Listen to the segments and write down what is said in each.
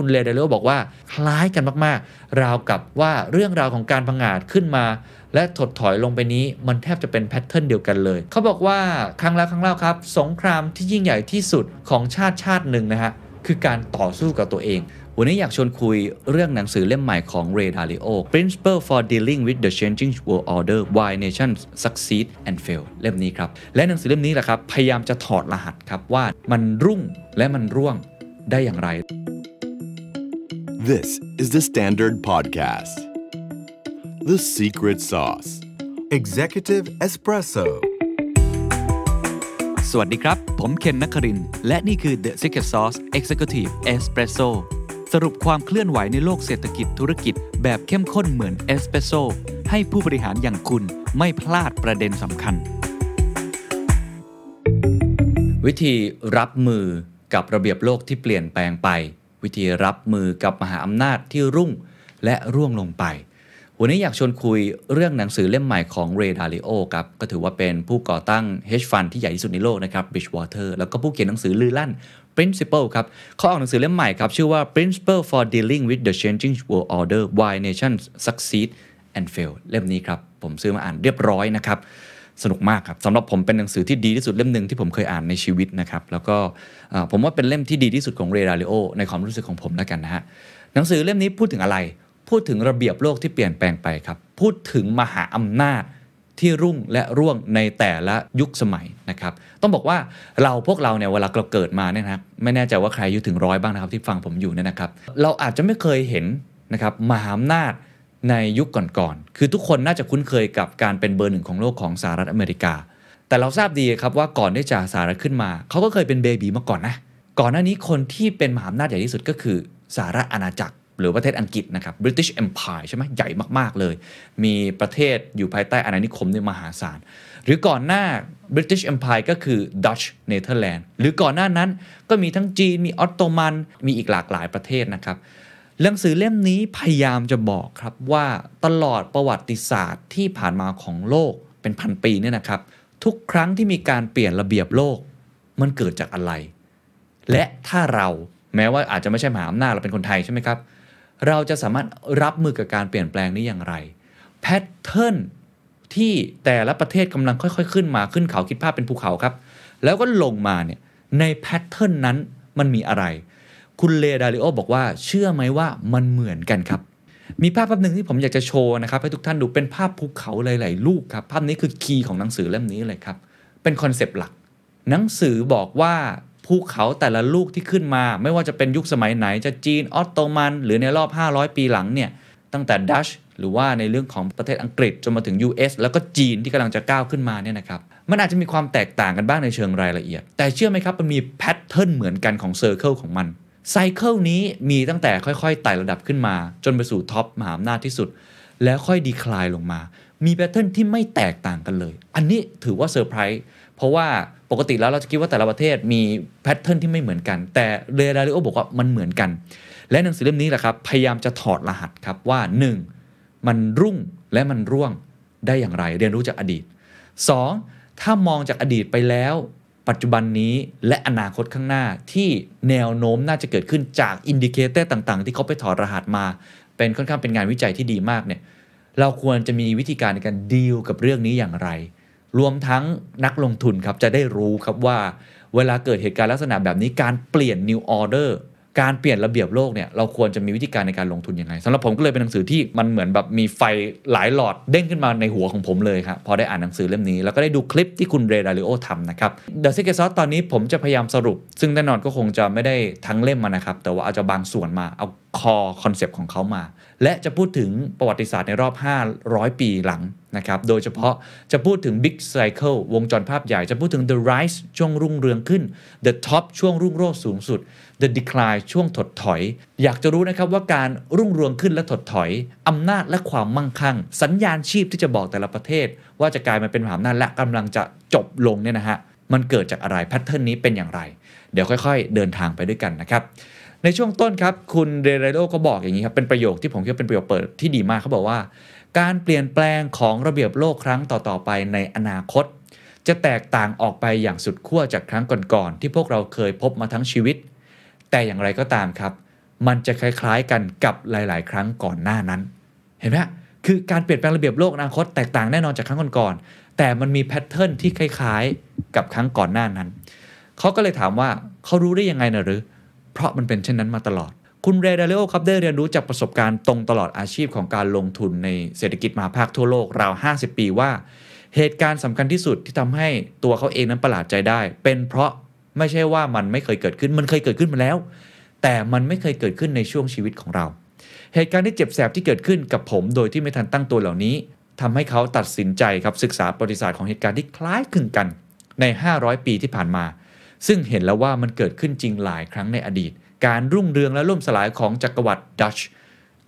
คุณเลเดโลบอกว่าคล้ายกันมากๆ ราวกับว่าเรื่องราวของการพังอาจขึ้นมา และถดถอยลงไปนี้มันแทบจะเป็นแพทเทิร์นเดียวกันเลย เขาบอกว่าครั้งแล้วครั้งเล่าครับ สงครามที่ยิ่งใหญ่ที่สุดของชาติชาติหนึ่งนะฮะ คือการต่อสู้กับตัวเอง วันนี้อยากชวนคุยเรื่องหนังสือเล่มใหม่ของ Ray Dalio Principle for Dealing with the Changing World Order Why Nations Succeed and Fail เล่มนี้ครับ และหนังสือเล่มนี้แหละครับ พยายามจะถอดรหัสครับว่ามันรุ่งและมันร่วงได้อย่างไร This is the Standard Podcast. The secret sauce. Executive Espresso สวัสดีครับ ผมเคนนักครินทร์และนี่คือ The Secret Sauce Executive Espresso สรุปความเคลื่อนไหวในโลกเศรษฐกิจธุรกิจแบบเข้มข้นเหมือนเอสเปรสโซให้ผู้บริหารอย่างคุณไม่พลาดประเด็นสำคัญ วิธีรับมือกับระเบียบโลกที่เปลี่ยนแปลงไป วิธีรับมือกับมหาอำนาจที่รุ่งและร่วงลงไป วันนี้อยากชวนคุยเรื่องหนังสือเล่มใหม่ของ Ray Dalio ครับ ก็ถือว่าเป็นผู้ก่อตั้ง hedge fund ที่ใหญ่ที่สุดในโลกนะครับ Bridgewater แล้วก็ผู้เขียนหนังสือลือลั่น Principle ครับเขาออกหนังสือเล่มใหม่ครับ ชื่อว่า Principle for Dealing with the Changing World Order Why Nations Succeed and Fail เล่มนี้ครับ ผมซื้อมาอ่านเรียบร้อยนะครับ สนุกมากครับสำหรับผมเป็นหนังสือที่ดีที่สุดเล่มหนึ่งที่ผมเคยอ่านในชีวิตนะครับแล้วก็ผมว่าเป็นเล่มที่ดีที่สุดของเรดาริโอในความรู้สึกของผมแล้วกันนะฮะหนังสือเล่มนี้พูดถึงอะไร พูดถึงระเบียบโลกที่เปลี่ยนแปลงไปครับพูดถึงมหาอำนาจที่รุ่งและร่วงในแต่ละยุคสมัยนะครับ ต้องบอกว่าเราพวกเราเนี่ยเวลาเราเกิดมาเนี่ยนะไม่แน่ใจว่าใครอายุถึงร้อยบ้างนะครับที่ฟังผมอยู่เนี่ยนะครับ เราอาจจะไม่เคยเห็นนะครับมหาอำนาจ ในยุคก่อนๆ คือทุกคนน่าจะคุ้นเคยกับการเป็นเบอร์หนึ่งของโลกของสหรัฐอเมริกา แต่เราทราบดีครับว่าก่อนที่จะสหรัฐขึ้นมา เขาก็เคยเป็นเบบีมาก่อนนะ ก่อนหน้านี้คนที่เป็นมหาอำนาจใหญ่ที่สุดก็คือสหรัฐอาณาจักร หรือประเทศอังกฤษนะครับ British Empire ใช่ไหมใหญ่มากๆเลย มีประเทศอยู่ภายใต้อาณานิคมในมหาศาล หรือก่อนหน้า British Empire ก็คือ Dutch Netherlands หรือก่อนหน้านั้นก็มีทั้งจีน มีออตโตมัน มีอีกหลากหลายประเทศนะครับ หนังสือเล่มนี้พยายามจะบอกครับว่าตลอดประวัติศาสตร์ที่ผ่านมาของโลกเป็นพันปีเนี่ยนะครับ ทุกครั้งที่มีการเปลี่ยนระเบียบโลก มันเกิดจากอะไร และถ้าเราแม้ว่าอาจจะไม่ใช่มหาอำนาจเราเป็นคนไทยใช่ไหมครับ เราจะสามารถรับมือกับการเปลี่ยนแปลงนี้อย่างไรแพทเทิร์นที่แต่ละประเทศกำลังค่อย ๆ ขึ้นมาขึ้นเขาคิดภาพเป็นภูเขาครับ แล้วก็ลงมาเนี่ยใน pattern นั้นมันมีอะไร คุณ Ray Dalio บอกว่าเชื่อไหมว่ามันเหมือนกันครับ มีภาพภาพหนึ่งที่ผมอยากจะโชว์นะครับ ให้ทุกท่านดูเป็นภาพภูเขาหลายๆลูกครับภาพนี้คือ key ของหนังสือเล่มนี้เลยครับ เป็น concept หลัก หนังสือบอกว่าภูเขาแต่ละลูกที่ขึ้นมา ไม่ว่าจะเป็นยุคสมัยไหนจะจีนออตโตมัน หรือในรอบ 500 ปีหลังเนี่ยตั้งแต่ดัตช์หรือว่าในเรื่องของประเทศอังกฤษจนมาถึง US แล้วก็จีนที่กำลังจะก้าวขึ้นมาเนี่ยนะครับมันอาจจะมีความแตกต่างกันบ้างในเชิงรายละเอียด แต่เชื่อไหมครับมันมี pattern เหมือนกันของ circle ของมัน cycle นี้มีตั้งแต่ค่อยๆไต่ระดับขึ้นมา จนไปสู่ top มหาอำนาจที่สุด แล้วค่อย decline ลงมา มี pattern ที่ไม่แตกต่างกันเลย อันนี้ถือว่าเซอร์ไพรส์เพราะว่าปกติแล้วเราจะคิดว่าแต่ละประเทศมี pattern ที่ไม่เหมือนกัน แต่ Ray Dalio บอกว่ามันเหมือนกัน และหนังสือเล่มนี้แหละครับพยายามจะถอดรหัสครับว่า 1. มันรุ่งและมันร่วงได้อย่างไร เรียนรู้จากอดีต 2. ถ้ามองจากอดีตไปแล้ว ปัจจุบันนี้และอนาคตข้างหน้าที่แนวโน้มน่าจะเกิดขึ้นจาก indicator ต่างๆ ที่เขาไปถอดรหัสมา เป็นค่อนข้างเป็นงานวิจัยที่ดีมากเนี่ยเราควรจะมีวิธีการในการดีลกับเรื่องนี้อย่างไร รวมทั้งนักลงทุนครับจะได้รู้ครับว่า เวลาเกิดเหตุการณ์ลักษณะแบบนี้การเปลี่ยน new order การเปลี่ยนระเบียบโลกเนี่ยเราควรจะมีวิธีการในการลงทุนยังไงสำหรับผมก็เลยเป็นหนังสือที่มันเหมือนแบบมีไฟหลายหลอดเด้งขึ้นมาในหัวของผมเลยครับพอได้อ่านหนังสือเล่มนี้ แล้วก็ได้ดูคลิปที่คุณ Ray Dalio ทำนะครับ The Secret Sauce ตอนนี้ผมจะพยายามสรุป ซึ่งแน่นอนก็คงจะไม่ได้ทั้งเล่มมานะครับ แต่ว่าอาจะบางส่วนมาเอา core concept ของเขามา และจะพูดถึงประวัติศาสตร์ในรอบ 500 ปีหลัง นะครับ โดยเฉพาะจะพูดถึง Big Cycle วงจรภาพใหญ่ จะพูดถึง The Rise ช่วงรุ่งเรืองขึ้น The Top ช่วงรุ่งโรจน์สูงสุด The Decline ช่วงถดถอย อยากจะรู้นะครับว่าการรุ่งเรืองขึ้นและถดถอยอำนาจและความมั่งคั่ง สัญญาณชีพที่จะบอกแต่ละประเทศ ว่าจะกลายมาเป็นมหาอำนาจและกำลังจะจบลงเนี่ยนะฮะ มันเกิดจากอะไร แพทเทิร์นนี้เป็นอย่างไร เดี๋ยวค่อย ๆ เดินทางไปด้วยกันนะครับในช่วงต้นครับคุณเดเรโดก็บอกอย่างนี้ครับเป็นประโยคที่ผมคิดว่าเป็นประโยคเปิดที่ดีมากเขาบอกว่า การเปลี่ยนแปลงของระเบียบโลกครั้งต่อๆไปในอนาคต จะแตกต่างออกไปอย่างสุดขั้วจากครั้งก่อนๆที่พวกเราเคยพบมาทั้งชีวิต แต่อย่างไรก็ตามครับ มันจะคล้ายๆกันกับหลาย ๆ ครั้งก่อนหน้านั้น เห็นไหมคือการเปลี่ยนแปลงระเบียบโลกอนาคตแตกต่างแน่นอนจากครั้งก่อนๆแต่มันมีแพทเทิร์นที่คล้ายๆ กับครั้งก่อนหน้านั้นเขาก็เลยถามว่าเขารู้ได้ยังไงนะหรือ เพราะมันเป็นเช่นนั้นมาตลอด คุณเรเดเลโอครับได้เรียนรู้จากประสบการณ์ตรงตลอดอาชีพของการลงทุนในเศรษฐกิจมหาภาคทั่วโลกราว 50 ปีว่า เหตุการณ์สำคัญที่สุดที่ทำให้ตัวเขาเองนั้นประหลาดใจได้ เป็นเพราะไม่ใช่ว่ามันไม่เคยเกิดขึ้นมันเคยเกิดขึ้นมาแล้ว แต่มันไม่เคยเกิดขึ้นในช่วงชีวิตของเรา เหตุการณ์ที่เจ็บแสบที่เกิดขึ้นกับผมโดยที่ไม่ทันตั้งตัวเหล่านี้ทำให้เขาตัดสินใจครับศึกษาประวัติศาสตร์ของเหตุการณ์ที่คล้ายคลึงกันใน 500 ปีที่ผ่านมา ซึ่งเห็นแล้วว่ามันเกิดขึ้นจริงหลายครั้งในอดีต การรุ่งเรืองและล่มสลายของจักรวรรดิดัช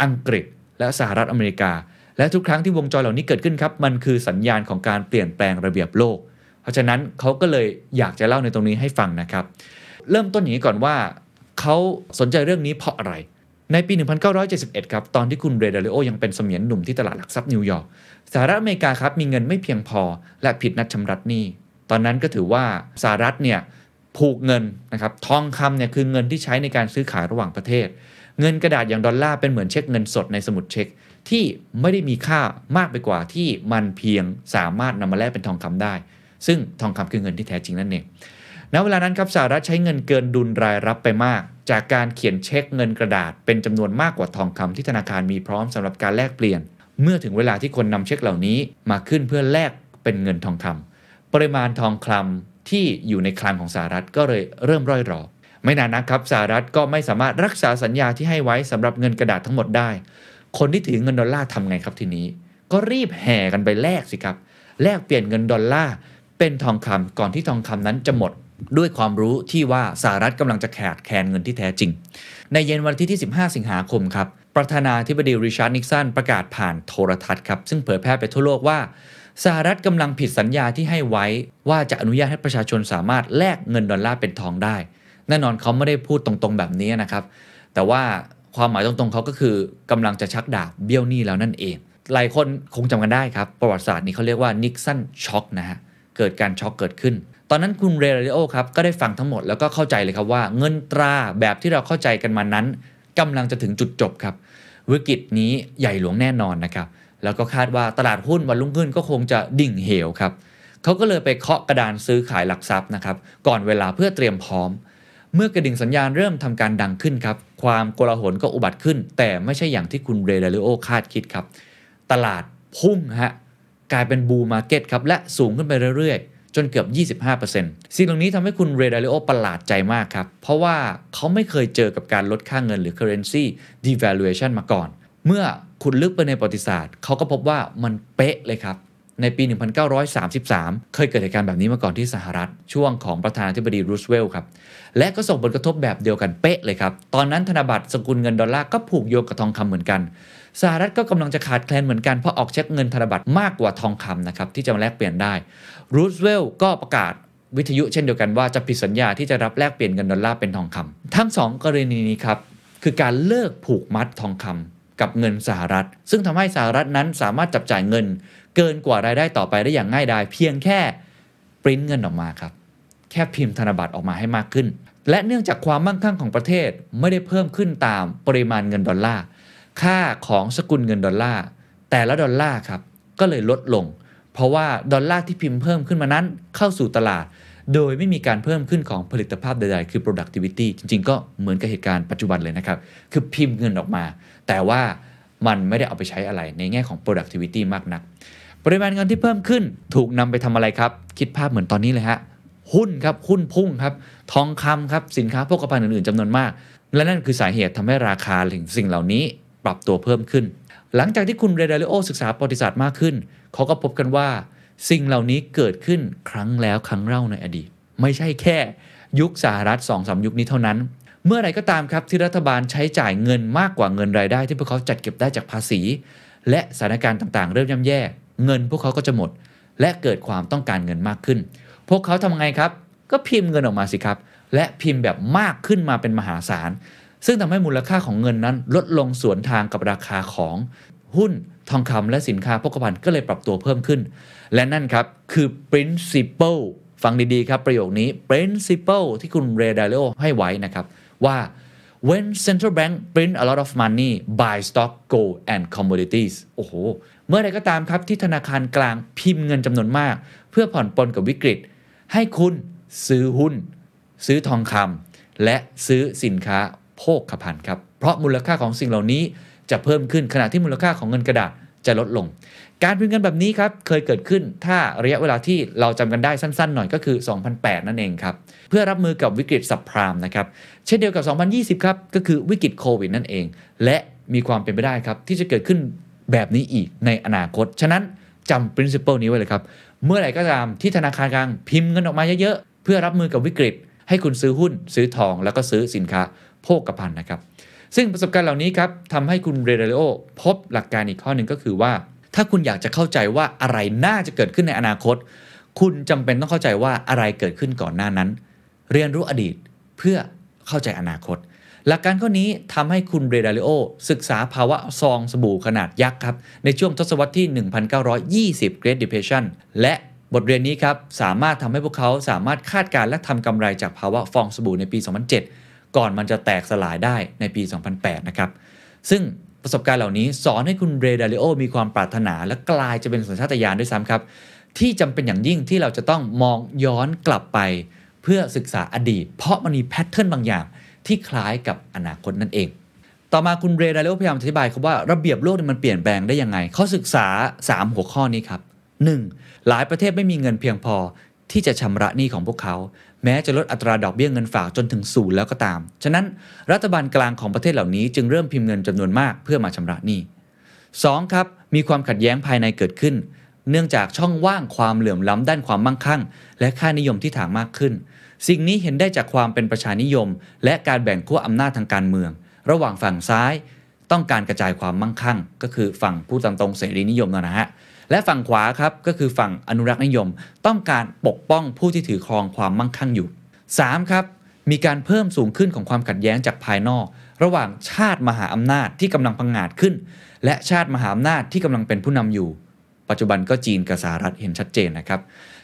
อังกฤษ และสหรัฐอเมริกา และทุกครั้งที่วงจรเหล่านี้เกิดขึ้นครับ มันคือสัญญาณของการเปลี่ยนแปลงระเบียบโลก เพราะฉะนั้นเขาก็เลยอยากจะเล่าในตรงนี้ให้ฟังนะครับ เริ่มต้นอย่างนี้ก่อนว่าเขาสนใจเรื่องนี้เพราะอะไรในปี 1971 ครับ ตอนที่คุณเรเดเลโอยังเป็นเสมียนหนุ่มที่ตลาดหลักทรัพย์นิวยอร์ก สหรัฐอเมริกาครับมีเงินไม่เพียงพอและผิดนัดชำระหนี้ ตอนนั้นก็ถือว่าสหรัฐเนี่ย ผูกเงินนะครับทองคำเนี่ยคือเงินที่ใช้ในการซื้อขายระหว่างประเทศ เงินกระดาษอย่างดอลลาร์เป็นเหมือนเช็คเงินสดในสมุดเช็ค ที่ไม่ได้มีค่ามากไปกว่าที่มันเพียงสามารถนำมาแลกเป็นทองคำได้ ซึ่งทองคำคือเงินที่แท้จริงนั่นเองณเวลานั้นครับสหรัฐใช้เงินเกินดุลรายรับไปมาก จากการเขียนเช็คเงินกระดาษ เป็นจำนวนมากกว่าทองคำที่ธนาคารมีพร้อมสำหรับการแลกเปลี่ยน เมื่อถึงเวลาที่คนนำเช็คเหล่านี้มาขึ้นเพื่อแลกเป็นเงินทองคำปริมาณทองคำ ที่อยู่ในคลังของสหรัฐก็เลยเริ่มร่อยรอ ไม่นานนักครับสหรัฐก็ไม่สามารถรักษาสัญญาที่ให้ไว้สำหรับเงินกระดาษทั้งหมดได้ คนที่ถือเงินดอลลาร์ทำไงครับทีนี้ ก็รีบแห่กันไปแลกสิครับ แลกเปลี่ยนเงินดอลลาร์เป็นทองคำก่อนที่ทองคำนั้นจะหมดด้วยความรู้ที่ว่าสหรัฐกำลังจะขาดแคลนเงินที่แท้จริง ในเย็นวันที่ที่ 15 สิงหาคมครับ ประธานาธิบดีริชาร์ดนิกสันประกาศผ่านโทรทัศน์ครับ ซึ่งเผยแพร่ไปทั่วโลกว่า สหรัฐกำลังผิดสัญญาที่ให้ไว้ว่าจะอนุญาตให้ประชาชนสามารถแลกเงินดอลลาร์เป็นทองได้ แน่นอนเขาไม่ได้พูดตรงๆแบบนี้นะครับ แต่ว่าความหมายตรงๆเขาก็คือกำลังจะชักดาบเบี้ยวหนี้แล้วนั่นเอง หลายคนคงจำกันได้ครับ ประวัติศาสตร์นี้เขาเรียกว่า Nixon Shock นะฮะ เกิดการช็อกเกิดขึ้น ตอนนั้นคุณเรเรโอครับ ก็ได้ฟังทั้งหมดแล้วก็เข้าใจเลยครับว่า เงินตราแบบที่เราเข้าใจกันมานั้นกำลังจะถึงจุดจบครับ วิกฤตนี้ใหญ่หลวงแน่นอนนะครับ แล้วก็คาดว่าตลาดหุ้นวันรุ่งขึ้นก็คงจะดิ่งเหวครับเขาก็เลยไปเคาะกระดานซื้อขายหลักทรัพย์นะครับก่อนเวลาเพื่อเตรียมพร้อม เมื่อกระดิ่งสัญญาณเริ่มทำการดังขึ้นครับความโกลาหลก็อุบัติขึ้น แต่ไม่ใช่อย่างที่คุณ Ray Dalio คาดคิดครับ ตลาดพุ่งฮะกลายเป็น bull market ครับและสูงขึ้นไปเรื่อยๆ จนเกือบ 25%สิ่งเหล่านี้ทำให้คุณ Ray Dalio ประหลาดใจมากครับ เพราะว่าเขาไม่เคยเจอกับการลดค่าเงินหรือ currency devaluation มาก่อน เมื่อ ขุดลึกไปในประวัติศาสตร์เขาก็พบว่ามันเป๊ะเลยครับ ในปี 1933 เคยเกิดเหตุการณ์แบบนี้มาก่อนที่สหรัฐ ช่วงของประธานาธิบดีรูสเวลล์ครับ และก็ส่งผลกระทบแบบเดียวกันเป๊ะเลยครับ ตอนนั้นธนบัตรสกุลเงินดอลลาร์ก็ผูกโยงกับทองคำเหมือนกันสหรัฐก็กำลังจะขาดแคลนเหมือนกัน เพราะออกเช็คเงินธนบัตรมากกว่าทองคำนะครับที่จะมาแลกเปลี่ยนได้รูสเวลล์ก็ประกาศวิทยุเช่นเดียวกันว่าจะผิดสัญญาที่จะรับแลกเปลี่ยนเงินดอลลาร์เป็นทองคำทั้งสองกรณีนี้ครับคือการเลิกผูกมัดทองคำ กับเงินสหรัฐ ซึ่งทำให้สหรัฐนั้นสามารถจับจ่ายเงิน เกินกว่ารายได้ต่อไปได้อย่างง่ายดายเพียงแค่ปริ้นเงินออกมาครับ แค่พิมพ์ธนบัตรออกมาให้มากขึ้น และเนื่องจากความมั่งคั่งของประเทศไม่ได้เพิ่มขึ้นตามปริมาณเงินดอลลาร์ค่าของสกุลเงินดอลลาร์แต่ละดอลลาร์ครับก็เลยลดลง เพราะว่าดอลลาร์ที่พิมพ์เพิ่มขึ้นมานั้นเข้าสู่ตลาด โดยไม่มีการเพิ่มขึ้นของผลิตภาพใดๆ คือ productivity จริงๆ ก็เหมือนกับเหตุการณ์ปัจจุบันเลยนะครับ คือพิมพ์เงินออกมา แต่ว่ามันไม่ได้เอาไปใช้อะไรในแง่ของ productivity มากนัก ปริมาณเงินที่เพิ่มขึ้นถูกนำไปทำอะไรครับ คิดภาพเหมือนตอนนี้เลยฮะหุ้นครับหุ้นพุ่งครับทองคำครับสินค้าโภคภัณฑ์อื่นๆจำนวนมาก และนั่นคือสาเหตุทำให้ราคาสิ่งเหล่านี้ปรับตัวเพิ่มขึ้น หลังจากที่คุณเรเดลิโอศึกษาประวัติศาสตร์มากขึ้น เขาก็พบกันว่าสิ่งเหล่านี้เกิดขึ้นครั้งแล้วครั้งเล่าในอดีต ไม่ใช่แค่ ยุคสหรัฐ2องสายุคนี้เท่านั้น เมื่อไรก็ตามครับที่รัฐบาลใช้จ่ายเงินมากกว่าเงินรายได้ ที่พวกเขาจัดเก็บได้จากภาษี และสถานการณ์ต่างๆ เริ่มย่ำแย่ เงินพวกเขาก็จะหมด และเกิดความต้องการเงินมากขึ้น พวกเขาทำไงครับ ก็พิมพ์เงินออกมาสิครับ และพิมพ์แบบมากขึ้นมาเป็นมหาศาล ซึ่งทำให้มูลค่าของเงินนั้นลดลงสวนทางกับราคาของหุ้นทองคำและสินค้าโภคภัณฑ์ก็เลยปรับตัวเพิ่มขึ้น และนั่นครับคือ principle ฟังดีๆครับประโยคนี้ principle ที่คุณเรดาเลโอให้ไว้นะครับ ว่า when central bank print a lot of money buy stock gold and commodities โอ้โห เมื่อใดก็ตามครับที่ธนาคารกลางพิมพ์เงินจำนวนมาก เพื่อผ่อนปลนกับวิกฤต ให้คุณซื้อหุ้น ซื้อทองคำและซื้อสินค้าโภคภัณฑ์ครับ เพราะมูลค่าของสิ่งเหล่านี้จะเพิ่มขึ้นขณะที่มูลค่าของเงินกระดาษจะลดลง การพิมพ์เงินแบบนี้ครับเคยเกิดขึ้นถ้าระยะเวลาที่เราจำกันได้สั้นๆ หน่อยก็คือ 2008 นั่นเองครับ เพื่อรับมือกับวิกฤตสับพรามนะครับเช่นเดียวกับ 2020 ครับ ก็คือวิกฤตโควิดนั่นเอง และมีความเป็นไปได้ครับ ที่จะเกิดขึ้นแบบนี้อีกในอนาคต ฉะนั้นจำ principle นี้ไว้เลยครับ เมื่อไหร่ก็ตามที่ธนาคารกลางพิมพ์เงินออกมาเยอะๆเพื่อรับมือกับวิกฤต ให้คุณซื้อหุ้น ซื้อทองแล้วก็ซื้อสินค้าโภคภัณฑ์นะครับซึ่งประสบการณ์เหล่านี้ครับทำให้คุณเรเดโอพบหลักการอีกข้อหนึ่งก็คือว่า ถ้าคุณอยากจะเข้าใจว่าอะไรน่าจะเกิดขึ้นในอนาคต คุณจำเป็นต้องเข้าใจว่าอะไรเกิดขึ้นก่อนหน้านั้น เรียนรู้อดีตเพื่อเข้าใจอนาคต หลักการข้อนี้ทำให้คุณเรดาริโอศึกษาภาวะซองสบู่ขนาดยักษ์ครับ ในช่วงทศวรรษที่ 1920 Great Depression และบทเรียนนี้ครับ สามารถทำให้พวกเขาสามารถคาดการณ์และทำกำไรจากภาวะฟองสบู่ในปี 2007 ก่อนมันจะแตกสลายได้ในปี 2008 นะครับ ซึ่ง ประสบการณ์เหล่านี้ สอนให้คุณเรดาริโอมีความปรารถนา และกลายจะเป็นสัญชาตญาณด้วยซ้ำครับ ที่จำเป็นอย่างยิ่งที่เราจะต้องมองย้อนกลับไป เพื่อศึกษาอดีต เพราะมันมีแพทเทิร์นบางอย่าง ที่คล้ายกับอนาคตนั่นเอง ต่อมาคุณเรดาริโอพยายามอธิบายครับว่าระเบียบโลกนี่ยมันเปลี่ยนแปลงได้ยังไงเขาศึกษา 3 หัวข้อนี้ครับ 1. หลายประเทศไม่มีเงินเพียงพอที่จะชำระหนี้ของพวกเขา แม้จะลดอัตราดอกเบี้ยเงินฝากจนถึงศูนย์แล้วก็ตาม ฉะนั้นรัฐบาลกลางของประเทศเหล่านี้จึงเริ่มพิมพ์เงินจำนวนมากเพื่อมาชำระหนี้ 2. ครับมีความขัดแย้งภายในเกิดขึ้น เนื่องจากช่องว่างความเหลื่อมล้ำด้านความมั่งคั่ง และค่านิยมที่ถางมากขึ้น สิ่งนี้เห็นได้จากความเป็นประชานิยม และการแบ่งขั้วอำนาจทางการเมือง ระหว่างฝั่งซ้าย ต้องการกระจายความมั่งคั่ง ก็คือฝั่งผู้ตามตรงเสรีนิยมนะฮะ และฝั่งขวาครับก็คือฝั่งอนุรักษ์นิยม ต้องการปกป้องผู้ที่ถือครองความมั่งคั่งอยู่ 3. ครับมีการเพิ่มสูงขึ้นของความขัดแย้งจากภายนอก ระหว่างชาติมหาอำนาจที่กำลังพังงาดขึ้น และชาติมหาอำนาจที่กำลังเป็นผู้นำอยู่ ปัจจุบันก็จีนกับสหรัฐเห็นชัดเจนนะครับ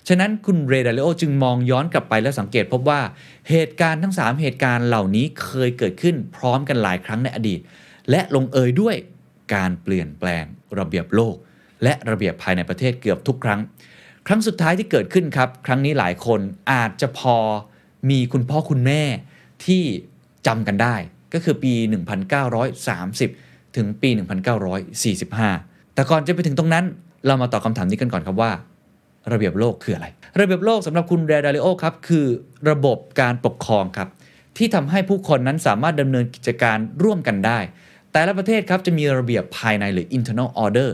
ฉะนั้นคุณเรดาริโอจึงมองย้อนกลับไปและสังเกตพบว่าเหตุการณ์ทั้ง 3 เหตุการณ์เหล่านี้เคยเกิดขึ้นพร้อมกันหลายครั้งในอดีต และลงเอยด้วยการเปลี่ยนแปลงระเบียบโลก และระเบียบภายในประเทศเกือบทุกครั้ง ครั้งสุดท้ายที่เกิดขึ้นครับ ครั้งนี้หลายคนอาจจะพอมีคุณพ่อคุณแม่ที่จำกันได้ ก็คือปี 1930 ถึงปี 1945 แต่ก่อนจะไปถึงตรงนั้น เรามาตอบคำถามนี้กันก่อนครับว่า ระเบียบโลกคืออะไร ระเบียบโลกสำหรับคุณเรดาริโอครับคือระบบการปกครองครับที่ทำให้ผู้คนนั้นสามารถดำเนินกิจการร่วมกันได้ แต่ละประเทศครับจะมีระเบียบภายในหรือ internal order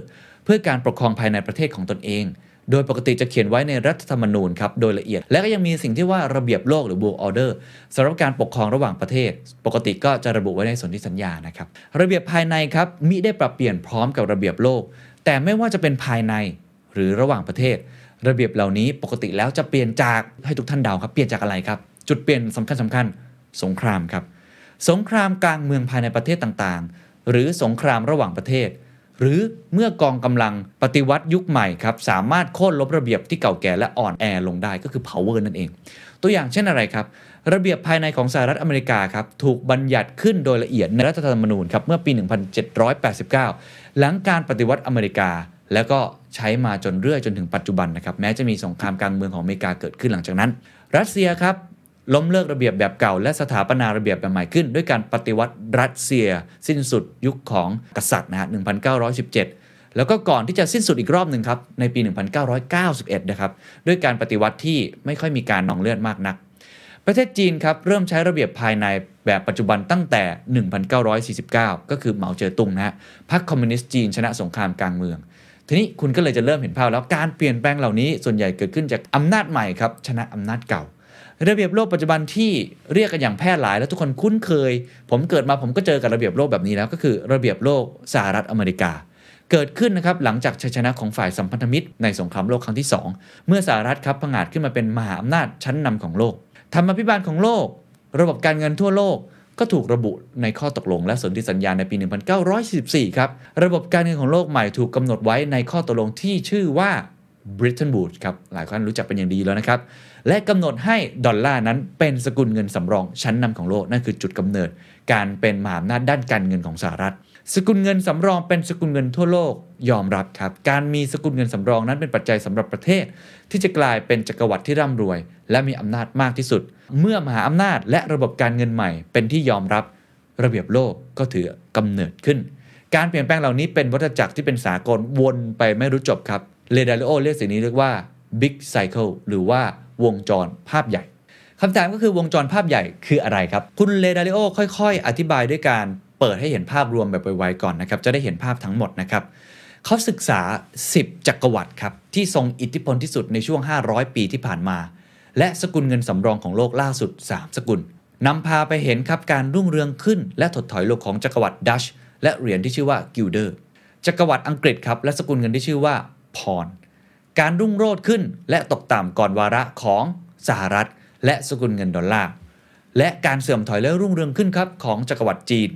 พื่อการปกครองภายในประเทศของตนเอง โดยปกติจะเขียนไว้ในรัฐธรรมนูญครับโดยละเอียด และก็ยังมีสิ่งที่ว่าระเบียบโลกหรือ world order สำหรับการปกครองระหว่างประเทศ ปกติก็จะระบุไว้ในสนธิสัญญานะครับระเบียบภายในครับมิได้ปรับเปลี่ยนพร้อมกับระเบียบโลก แต่ไม่ว่าจะเป็นภายในหรือระหว่างประเทศ ระเบียบเหล่านี้ปกติแล้วจะเปลี่ยนจากให้ทุกท่านเดาครับเปลี่ยนจากอะไรครับจุดเปลี่ยนสำคัญสำคัญสงครามครับสงครามกลางเมืองภายในประเทศต่างๆ หรือสงครามระหว่างประเทศ หรือเมื่อกองกำลังปฏิวัติยุคใหม่ครับสามารถโค่นลบระเบียบที่เก่าแก่และอ่อนแอลงได้ก็คือ power นั่นเอง ตัวอย่างเช่นอะไรครับ ระเบียบภายในของสหรัฐอเมริกาครับถูกบัญญัติขึ้นโดยละเอียดในรัฐธรรมนูญครับเมื่อปี 1789 หลังการปฏิวัติอเมริกา แล้วก็ใช้มาจนเรื่อยจนถึงปัจจุบันนะครับแม้จะมีสงครามกลางเมืองของอเมริกาเกิดขึ้นหลังจากนั้น รัสเซียครับ ล้มเลิกระเบียบแบบเก่า และสถาปนาระเบียบแบบใหม่ขึ้น ด้วยการปฏิวัติรัสเซีย สิ้นสุดยุคของกษัตริย์นะฮะ1917 แล้วก็ก่อนที่จะสิ้นสุดอีกรอบหนึ่งครับในปี 1991 นะครับด้วยการปฏิวัติที่ไม่ค่อยมีการนองเลือดมากนัก ประเทศจีนครับเริ่มใช้ระเบียบภายในแบบปัจจุบันตั้งแต่ 1949 ก็คือเหมาเจ๋อตุงนะฮะพรรคคอมมิวนิสต์จีนชนะสงครามกลางเมืองทีนี้คุณก็เลยจะเริ่มเห็นภาพแล้วการเปลี่ยนแปลงเหล่านี้ส่วนใหญ่เกิดขึ้นจากอำนาจใหม่ครับชนะอำนาจเก่า ระเบียบโลกปัจจุบันที่เรียกกันอย่างแพร่หลาย และทุกคนคุ้นเคย ผมเกิดมาผมก็เจอกับระเบียบโลกแบบนี้แล้วก็คือระเบียบโลกสหรัฐอเมริกา เกิดขึ้นนะครับหลังจากชัยชนะของฝ่ายสัมพันธมิตรในสงครามโลกครั้งที่ 2 เมื่อสหรัฐครับผงาดขึ้นมาเป็นมหาอำนาจชั้นนำของโลกธรรมาภิบาลของโลก ระบบการเงินทั่วโลกก็ถูกระบุในข้อตกลงและสนธิสัญญาในปี 1944 ครับ ระบบการเงินของโลกใหม่ถูกกำหนดไว้ในข้อตกลงที่ชื่อว่า Bretton Woods ครับ หลายคนรู้จักเป็นอย่างดีแล้วนะครับ และกำหนดให้ดอลลาร์นั้นเป็นสกุลเงินสำรองชั้นนำของโลกนั่นคือจุดกำเนิด การเป็นมหาอำนาจด้านการเงินของสหรัฐ สกุลเงินสำรองเป็นสกุลเงินทั่วโลกยอมรับครับ การมีสกุลเงินสำรองนั้นเป็นปัจจัยสำหรับประเทศ ที่จะกลายเป็นจักรวรรดิที่ร่ำรวย และมีอำนาจมากที่สุด เมื่อมหาอำนาจและระบบการเงินใหม่ เป็นที่ยอมรับระเบียบโลกก็ถือกำเนิดขึ้น การเปลี่ยนแปลงเหล่านี้เป็นวัฏจักรที่เป็นสากลวนไปไม่รู้จบครับเลดาริโอเรียกสิ่งนี้เรียกว่า Big Cycle หรือว่าวงจรภาพใหญ่คำถามก็คือวงจรภาพใหญ่คืออะไรครับ คุณเลดาริโอค่อยๆ อธิบายด้วยการเปิดให้เห็นภาพรวมแบบไวๆก่อนนะครับ จะได้เห็นภาพทั้งหมดนะครับเขาศึกษา 10 จักรวรรดิครับ ที่ทรงอิทธิพลที่สุดในช่วง 500 ปีที่ผ่านมา และสกุลเงินสำรองของโลกล่าสุด 3 สกุลนำพาไปเห็นครับการรุ่งเรืองขึ้น และถดถอยลงของจักรวรรดิดัตช์และเหรียญที่ชื่อว่ากิลเดอร์จักรวรรดิอังกฤษครับและสกุลเงินที่ชื่อว่าปอนด์ การรุ่งโรจน์ขึ้น และตกต่ำก่อนวาระของสหรัฐ และสกุลเงินดอลลาร์และการเสื่อมถอยและรุ่งเรืองขึ้นครับของจักรวรรดิจีน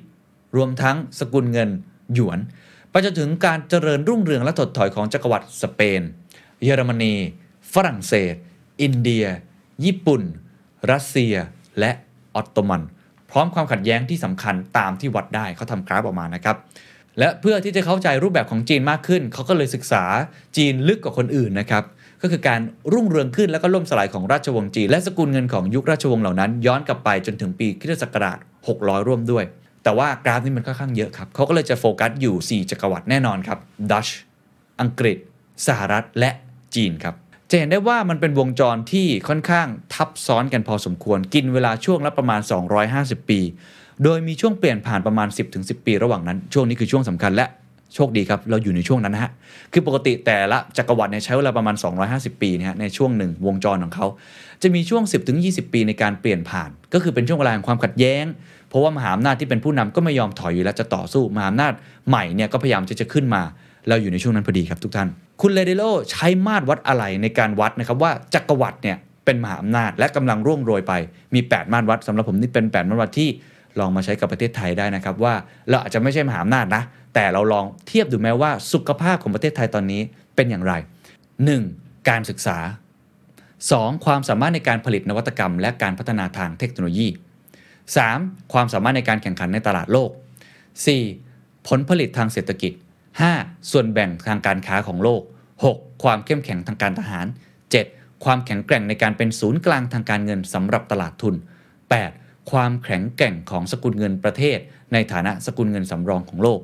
รวมทั้งสกุลเงินหยวนไปจนถึงการเจริญรุ่งเรืองและถดถอยของจักรวรรดิสเปน เยอรมนี ฝรั่งเศส อินเดีย ญี่ปุ่น รัสเซีย และออตโตมัน พร้อมความขัดแย้งที่สำคัญตามที่วัดได้เขาทำกราฟออกมานะครับ และเพื่อที่จะเข้าใจรูปแบบของจีนมากขึ้น เขาก็เลยศึกษาจีนลึกกว่าคนอื่นนะครับก็คือการรุ่งเรืองขึ้นแล้วก็ล่มสลายของราชวงศ์จีน และสกุลเงินของยุคราชวงศ์เหล่านั้น ย้อนกลับไปจนถึงปีคริสตศักราช 600 ร่วมด้วย แต่ว่ากราฟนี้มันค่อนข้างเยอะครับเขาก็เลยจะโฟกัสอยู่ 4 จักรวรรดิแน่นอนครับดัชอังกฤษ สหรัฐและจีนครับจะเห็นได้ว่ามันเป็นวงจรที่ค่อนข้างทับซ้อนกันพอสมควรกินเวลาช่วงละประมาณ 250 ปี โดยมีช่วงเปลี่ยนผ่านประมาณ 10-10 ปีระหว่างนั้น ช่วงนี้คือช่วงสำคัญและโชคดีครับ เราอยู่ในช่วงนั้นนะฮะ คือปกติแต่ละจักรวรรดิเนี่ยใช้เวลาประมาณ 250 ปีนะฮะในช่วงหนึ่งวงจรของเขา จะมีช่วง 10-20 ปีในการเปลี่ยนผ่าน ก็คือเป็นช่วงเวลาแห่งความขัดแย้ง เพราะว่ามหาอำนาจที่เป็นผู้นำก็ไม่ยอมถอยอยู่แล้วจะต่อสู้มหาอำนาจใหม่เนี่ยก็พยายามที่จะขึ้นมา เราอยู่ในช่วงนั้นพอดีครับทุกท่าน คุณเลเดโลใช้มาตรวัดอะไรในการวัดนะครับว่าจักรวรรดิเนี่ยเป็นมหาอำนาจและกำลังร่วงโรยไป มี 8 มาตรวัดสำหรับผมนี่เป็น 8 มาตรวัดที่ ลองมาใช้กับประเทศไทยได้นะครับ ว่าเราอาจจะไม่ใช่มหาอำนาจนะ แต่เราลองเทียบดูแม้ว่าสุขภาพของประเทศไทยตอนนี้เป็นอย่างไร 1. การศึกษา 2. ความสามารถในการผลิตนวัตกรรม และการพัฒนาทางเทคโนโลยี 3. ความสามารถในการแข่งขันในตลาดโลก 4. ผลผลิตทางเศรษฐกิจ 5. ส่วนแบ่งทางการค้าของโลก 6. ความเข้มแข็งทางการทหาร 7. ความแข็งแกร่งในการเป็นศูนย์กลางทางการเงินสำหรับตลาดทุน 8. ความแข็งแกร่งของสกุลเงินประเทศ ในฐานะสกุลเงินสำรองของโลก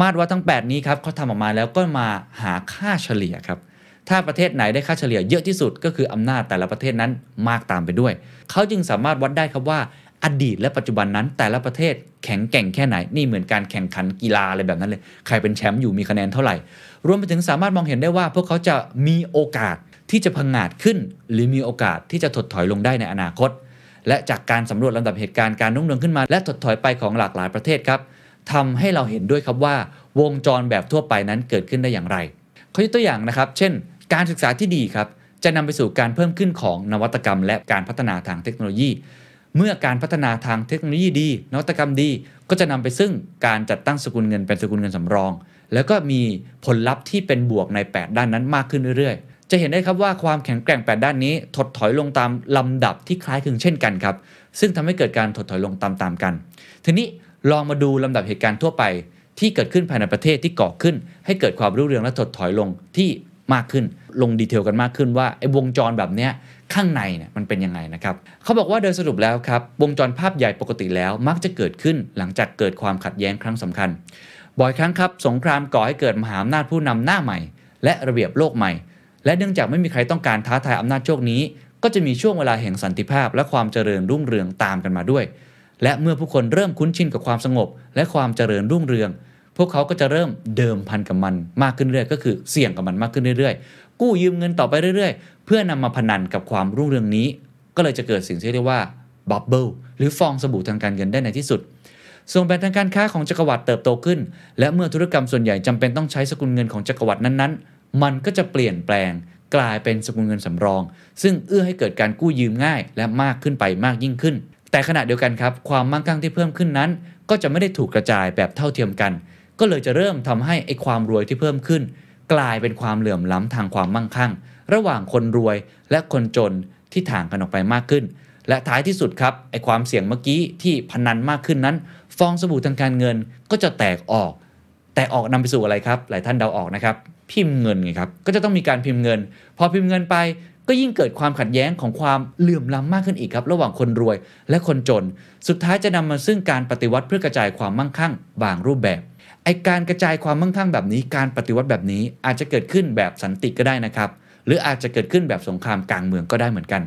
มาตรวัดทั้ง 8 นี้ครับเขาทำออกมาแล้วก็มาหาค่าเฉลี่ยครับถ้าประเทศไหนได้ค่าเฉลี่ยเยอะที่สุดก็คืออำนาจแต่ละประเทศนั้นมากตามไปด้วย เขาจึงสามารถวัดได้ครับว่า อดีตและปัจจุบันนั้น แต่ละประเทศแข็งแกร่งแค่ไหน นี่เหมือนการแข่งขันกีฬาอะไรแบบนั้นเลย ใครเป็นแชมป์อยู่มีคะแนนเท่าไหร่ รวมไปถึงสามารถมองเห็นได้ว่า พวกเขาจะมีโอกาสที่จะพังงาดขึ้น หรือมีโอกาสที่จะถดถอยลงได้ในอนาคต และจากการสำรวจลำดับเหตุการณ์การรุ่งเรืองขึ้นมา และถดถอยไปของหลากหลายประเทศครับทำให้เราเห็นด้วยครับว่าวงจรแบบทั่วไปนั้นเกิดขึ้นได้อย่างไรเขายกตัวอย่างนะครับ เช่น การศึกษาที่ดีครับจะนำไปสู่การเพิ่มขึ้นของนวัตกรรม และการพัฒนาทางเทคโนโลยี เมื่อการพัฒนาทางเทคโนโลยีดี นวัตกรรมดี ก็จะนำไปซึ่งการจัดตั้งสกุลเงินเป็นสกุลเงินสำรอง แล้วก็มีผลลัพธ์ที่เป็นบวกใน 8 ด้านนั้นมากขึ้นเรื่อยๆ จะเห็นได้ครับว่าความแข็งแกร่ง 8 ด้านนี้ถดถอยลงตามลำดับที่คล้ายคลึงเช่นกันครับ ซึ่งทำให้เกิดการถดถอยลงตามๆกัน ทีนี้ลองมาดูลำดับเหตุการณ์ทั่วไป ที่เกิดขึ้นภายในประเทศที่ก่อขึ้น ให้เกิดความรุ่งเรืองและถดถอยลงที่มากขึ้น ลงดีเทลกันมากขึ้นว่าไอ้วงจรแบบเนี้ยข้างในเนี่ยมันเป็นยังไงนะครับเขาบอกว่าโดยสรุปแล้วครับวงจรภาพใหญ่ปกติแล้วมักจะเกิดขึ้นหลังจากเกิดความขัดแย้งครั้งสำคัญ บ่อยครั้งครับสงครามก่อให้เกิดมหาอำนาจผู้นำหน้าใหม่ และระเบียบโลกใหม่ และเนื่องจากไม่มีใครต้องการท้าทายอำนาจโชคนี้ ก็จะมีช่วงเวลาแห่งสันติภาพ และความเจริญรุ่งเรืองตามกันมาด้วย และเมื่อผู้คนเริ่มคุ้นชินกับความสงบ และความเจริญรุ่งเรือง พวกเขาก็จะเริ่มเดิมพันกับมันมากขึ้นเรื่อยก็คือเสี่ยงกับมันมากขึ้นเรื่อยๆ กู้ยืมเงินต่อไปเรื่อยๆ เพื่อนำมาพนันกับความรุ่งเรืองนี้ ก็เลยจะเกิดสิ่งที่เรียกว่าบับเบิลหรือฟองสบู่ทางการเงินได้ในที่สุดส่งแบ่งทางการค้าของจักรวรรดิเติบโตขึ้น และเมื่อธุรกรรมส่วนใหญ่จำเป็นต้องใช้สกุลเงินของจักรวรรดินั้นๆ มันก็จะเปลี่ยนแปลงกลายเป็นสกุลเงินสำรอง ซึ่งเอื้อให้เกิดการกู้ยืมง่าย และมากขึ้นไปมากยิ่งขึ้น แต่ขณะเดียวกันครับ ความมั่งคั่งที่เพิ่มขึ้นนั้น ก็จะไม่ได้ถูกกระจายแบบเท่าเทียมกัน ก็เลยจะเริ่มทำให้ไอ้ความรวยที่เพิ่มขึ้น กลายเป็นความเหลื่อมล้ำทางความมั่งคั่ง ระหว่างคนรวยและคนจนที่ถ่างกันออกไปมากขึ้น และท้ายที่สุดครับไอ้ความเสี่ยงเมื่อกี้ที่พนันมากขึ้นนั้น ฟองสบู่ทางการเงินก็จะแตกออก แตกออกนำไปสู่อะไรครับ หลายท่านเดาออกนะครับ พิมพ์เงินไงครับ ก็จะต้องมีการพิมพ์เงิน พอพิมพ์เงินไปก็ยิ่งเกิดความขัดแย้งของความเหลื่อมล้ำมากขึ้นอีกครับ ระหว่างคนรวยและคนจน สุดท้ายจะนำมาซึ่งการปฏิวัติเพื่อกระจายความมั่งคั่งบางรูปแบบไอการกระจายความมั่งคั่งแบบนี้ การปฏิวัติแบบนี้อาจจะเกิดขึ้นแบบสันติก็ได้นะครับ หรืออาจจะเกิดขึ้นแบบสงครามกลางเมืองก็ได้เหมือนกัน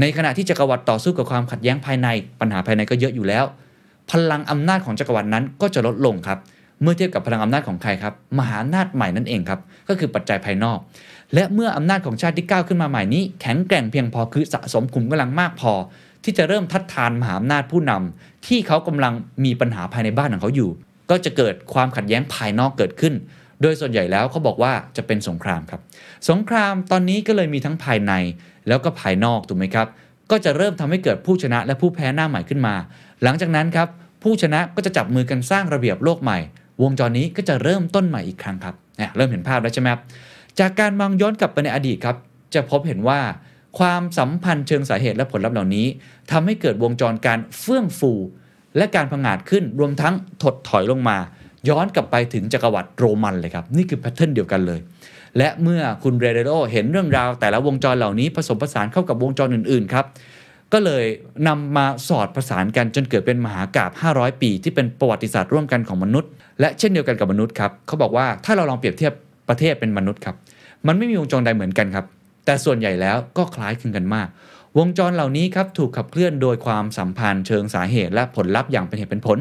ในขณะที่จักรวรรดิต่อสู้กับความขัดแย้งภายใน ปัญหาภายในก็เยอะอยู่แล้ว พลังอำนาจของจักรวรรดินั้นก็จะลดลงครับ เมื่อเทียบกับพลังอำนาจของใครครับ มหาอำนาจใหม่นั่นเองครับ ก็คือปัจจัยภายนอก และเมื่ออำนาจของชาติที่ก้าวขึ้นมาใหม่นี้ แข็งแกร่งเพียงพอคือสะสมขุมกำลังมากพอ ที่จะเริ่มทัดทานมหาอำนาจผู้นำที่เขากำลังมีปัญหาภายในบ้านของเขาอยู่ ก็จะเกิดความขัดแย้งภายนอกเกิดขึ้น โดยส่วนใหญ่แล้วเขาบอกว่าจะเป็นสงครามครับ สงครามตอนนี้ก็เลยมีทั้งภายในแล้วก็ภายนอกถูกไหมครับก็จะเริ่มทำให้เกิดผู้ชนะและผู้แพ้หน้าใหม่ขึ้นมา หลังจากนั้นครับผู้ชนะก็จะจับมือกันสร้างระเบียบโลกใหม่ วงจรนี้ก็จะเริ่มต้นใหม่อีกครั้งครับเริ่มเห็นภาพแล้วใช่ไหมครับจากการมองย้อนกลับไปในอดีตครับจะพบเห็นว่าความสัมพันธ์เชิงสาเหตุและผลลัพธ์เหล่านี้ทำให้เกิดวงจรการเฟื่องฟู และการพังอาจขึ้นรวมทั้งถดถอยลงมา ย้อนกลับไปถึงจักรวรรดิโรมันเลยครับ นี่คือแพทเทิร์นเดียวกันเลย และเมื่อคุณเรเดโรเห็นเรื่องราวแต่ละวงจรเหล่านี้ผสมผสานเข้ากับวงจรอื่นๆครับ ก็เลยนำมาสอดประสานกันจนเกิดเป็นมหากาบ500 ปี ที่เป็นประวัติศาสตร์ร่วมกันของมนุษย์ และเช่นเดียวกันกับมนุษย์ครับเขาบอกว่าถ้าเราลองเปรียบเทียบประเทศเป็นมนุษย์ครับมันไม่มีวงจรใดเหมือนกันครับ แต่ส่วนใหญ่แล้วก็คล้ายคลึงกันมาก วงจรเหล่านี้ครับถูกขับเคลื่อนโดยความสัมพันธ์เชิงสาเหตุและผลลัพธ์อย่างเป็นเหตุเป็นผล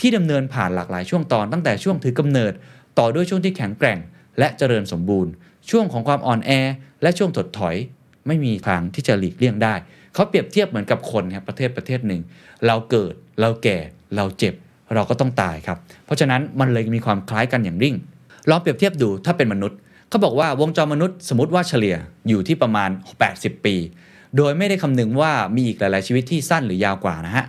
ที่ดำเนินผ่านหลากหลายช่วงตอนตั้งแต่ช่วงถือกำเนิด ต่อด้วยช่วงที่แข็งแกร่ง และเจริญสมบูรณ์ ช่วงของความอ่อนแอ และช่วงถดถอย ไม่มีทางที่จะหลีกเลี่ยงได้ เขาเปรียบเทียบเหมือนกับคนครับประเทศประเทศหนึ่ง เราเกิดเราแก่เราเจ็บ เราก็ต้องตายครับ เพราะฉะนั้นมันเลยมีความคล้ายกันอย่างริ่งลองเปรียบเทียบดูถ้าเป็นมนุษย์เขาบอกว่าวงจรมนุษย์สมมติว่าเฉลี่ยอยู่ที่ประมาณ 80 ปี โดยไม่ได้คำนึงว่ามีอีกหลาย ๆ ชีวิตที่สั้นหรือยาวกว่านะฮะ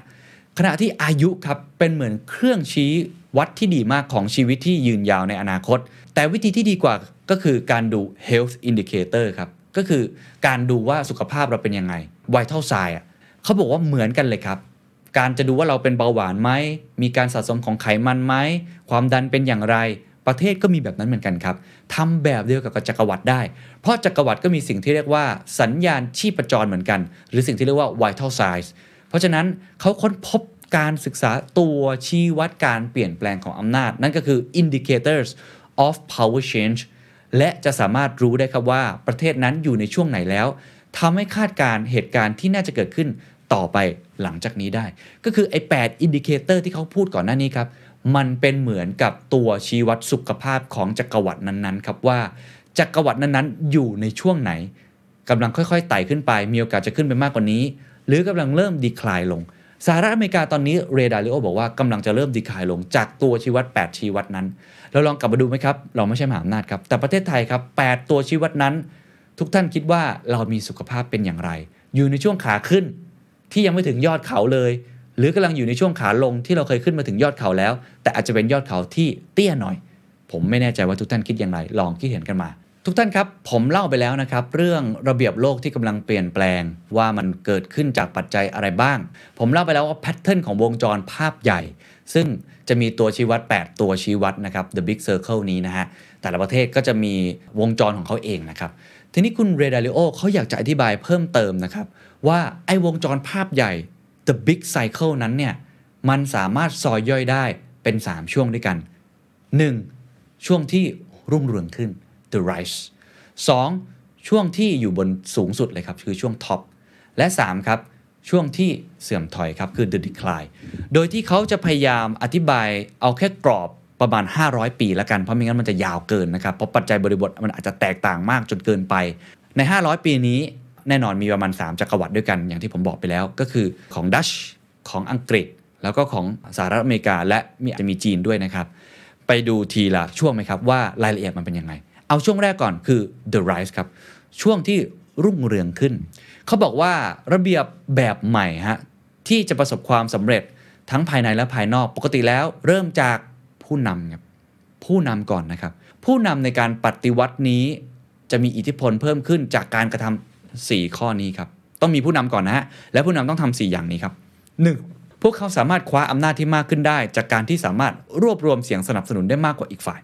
ขณะที่อายุครับเป็นเหมือนเครื่องชี้วัดที่ดีมากของชีวิตที่ยืนยาวในอนาคต แต่วิธีที่ดีกว่าก็คือการดู health indicator ครับก็คือการดูว่าสุขภาพเราเป็นยังไง vital sign อะเขาบอกว่าเหมือนกันเลยครับ การจะดูว่าเราเป็นเบาหวานไหม มีการสะสมของไขมันไหม ความดันเป็นอย่างไร ประเทศก็มีแบบนั้นเหมือนกันครับทำแบบเดียวกับจักรวรรดิได้ เพราะจักรวรรดิก็มีสิ่งที่เรียกว่าสัญญาณชีพจรเหมือนกัน หรือสิ่งที่เรียกว่า vital signs เพราะฉะนั้นเขาค้นพบการศึกษาตัวชี้วัดการเปลี่ยนแปลงของอำนาจ นั่นก็คือ indicators of power change และจะสามารถรู้ได้ครับว่าประเทศนั้นอยู่ในช่วงไหนแล้ว ทำให้คาดการณ์เหตุการณ์ที่น่าจะเกิดขึ้นต่อไปหลังจากนี้ได้ ก็คือไอ้8 indicator ที่เขาพูดก่อนหน้านี้ครับ มันเป็นเหมือนกับตัวชี้วัดสุขภาพของจักรวรรดินั้นๆครับว่าจักรวรรดินั้นๆ อยู่ในช่วงไหนกำลังค่อยๆไต่ขึ้นไป มีโอกาสจะขึ้นไปมากกว่านี้ หรือกำลังเริ่มดีคลายลงสหรัฐอเมริกาตอนนี้เรดาริโอบอกว่ากำลังจะเริ่มดีคลายลงจากตัวชี้วัด 8 ชี้วัดนั้น เราลองกลับมาดูไหมครับ เราไม่ใช่มหาอำนาจครับ แต่ประเทศไทยครับ 8 ตัวชี้วัดนั้น ทุกท่านคิดว่าเรามีสุขภาพเป็นอย่างไร อยู่ในช่วงขาขึ้น ที่ยังไม่ถึงยอดเขาเลย หรือกำลังอยู่ในช่วงขาลงที่เราเคยขึ้นมาถึงยอดเขาแล้ว แต่อาจจะเป็นยอดเขาที่เตี้ยหน่อย ผมไม่แน่ใจว่าทุกท่านคิดอย่างไร ลองคิดเห็นกันมา ทุกท่านครับ ผมเล่าไปแล้วนะครับ เรื่องระเบียบโลกที่กำลังเปลี่ยนแปลง ว่ามันเกิดขึ้นจากปัจจัยอะไรบ้าง ผมเล่าไปแล้วว่าแพทเทิร์นของวงจรภาพใหญ่ ซึ่งจะมีตัวชี้วัด 8 ตัวชี้วัดนะครับ the big circle นี้นะฮะแต่ละประเทศก็จะมีวงจรของเขาเองนะครับ ทีนี้คุณเรดาริโอเขาอยากจะอธิบายเพิ่มเติมนะครับ ว่าไอ้วงจรภาพใหญ่ the big cycle นั้นเนี่ย มันสามารถซอยย่อยได้เป็น 3 ช่วงด้วยกัน 1. ช่วงที่รุ่งเรืองขึ้น the rise 2. ช่วงที่อยู่บนสูงสุดเลยครับ คือช่วง top และ 3 ครับ ช่วงที่เสื่อมถอยครับ คือ the decline โดยที่เขาจะพยายามอธิบายเอาแค่กรอบ ประมาณ 500 ปีแล้วกัน เพราะไม่งั้นมันจะยาวเกินนะครับ เพราะปัจจัยบริบทมันอาจจะแตกต่างมากจนเกินไป ใน 500 ปีนี้แน่นอนมีประมาณ 3 จักรวรรดิด้วยกันอย่างที่ผมบอกไปแล้ว ก็คือของดัชของอังกฤษ แล้วก็ของสหรัฐอเมริกา และมีอาจจะมีจีนด้วยนะครับ ไปดูทีละช่วงไหมครับว่ารายละเอียดมันเป็นยังไง เอาช่วงแรกก่อนคือ the rise ครับช่วงที่รุ่งเรืองขึ้น เขาบอกว่าระเบียบแบบใหม่ฮะที่จะประสบความสำเร็จทั้งภายในและภายนอกปกติแล้ว เริ่มจาก ผู้นำครับผู้นำก่อนนะครับ ผู้นำในการปฏิวัตินี้จะมีอิทธิพลเพิ่มขึ้นจากการกระทำ4ข้อนี้ครับต้องมีผู้นำก่อนนะฮะและผู้นำต้องทำ4อย่างนี้ครับ 1. พวกเขาสามารถคว้าอำนาจที่มากขึ้นได้ จากการที่สามารถรวบรวมเสียงสนับสนุนได้มากกว่าอีกฝ่าย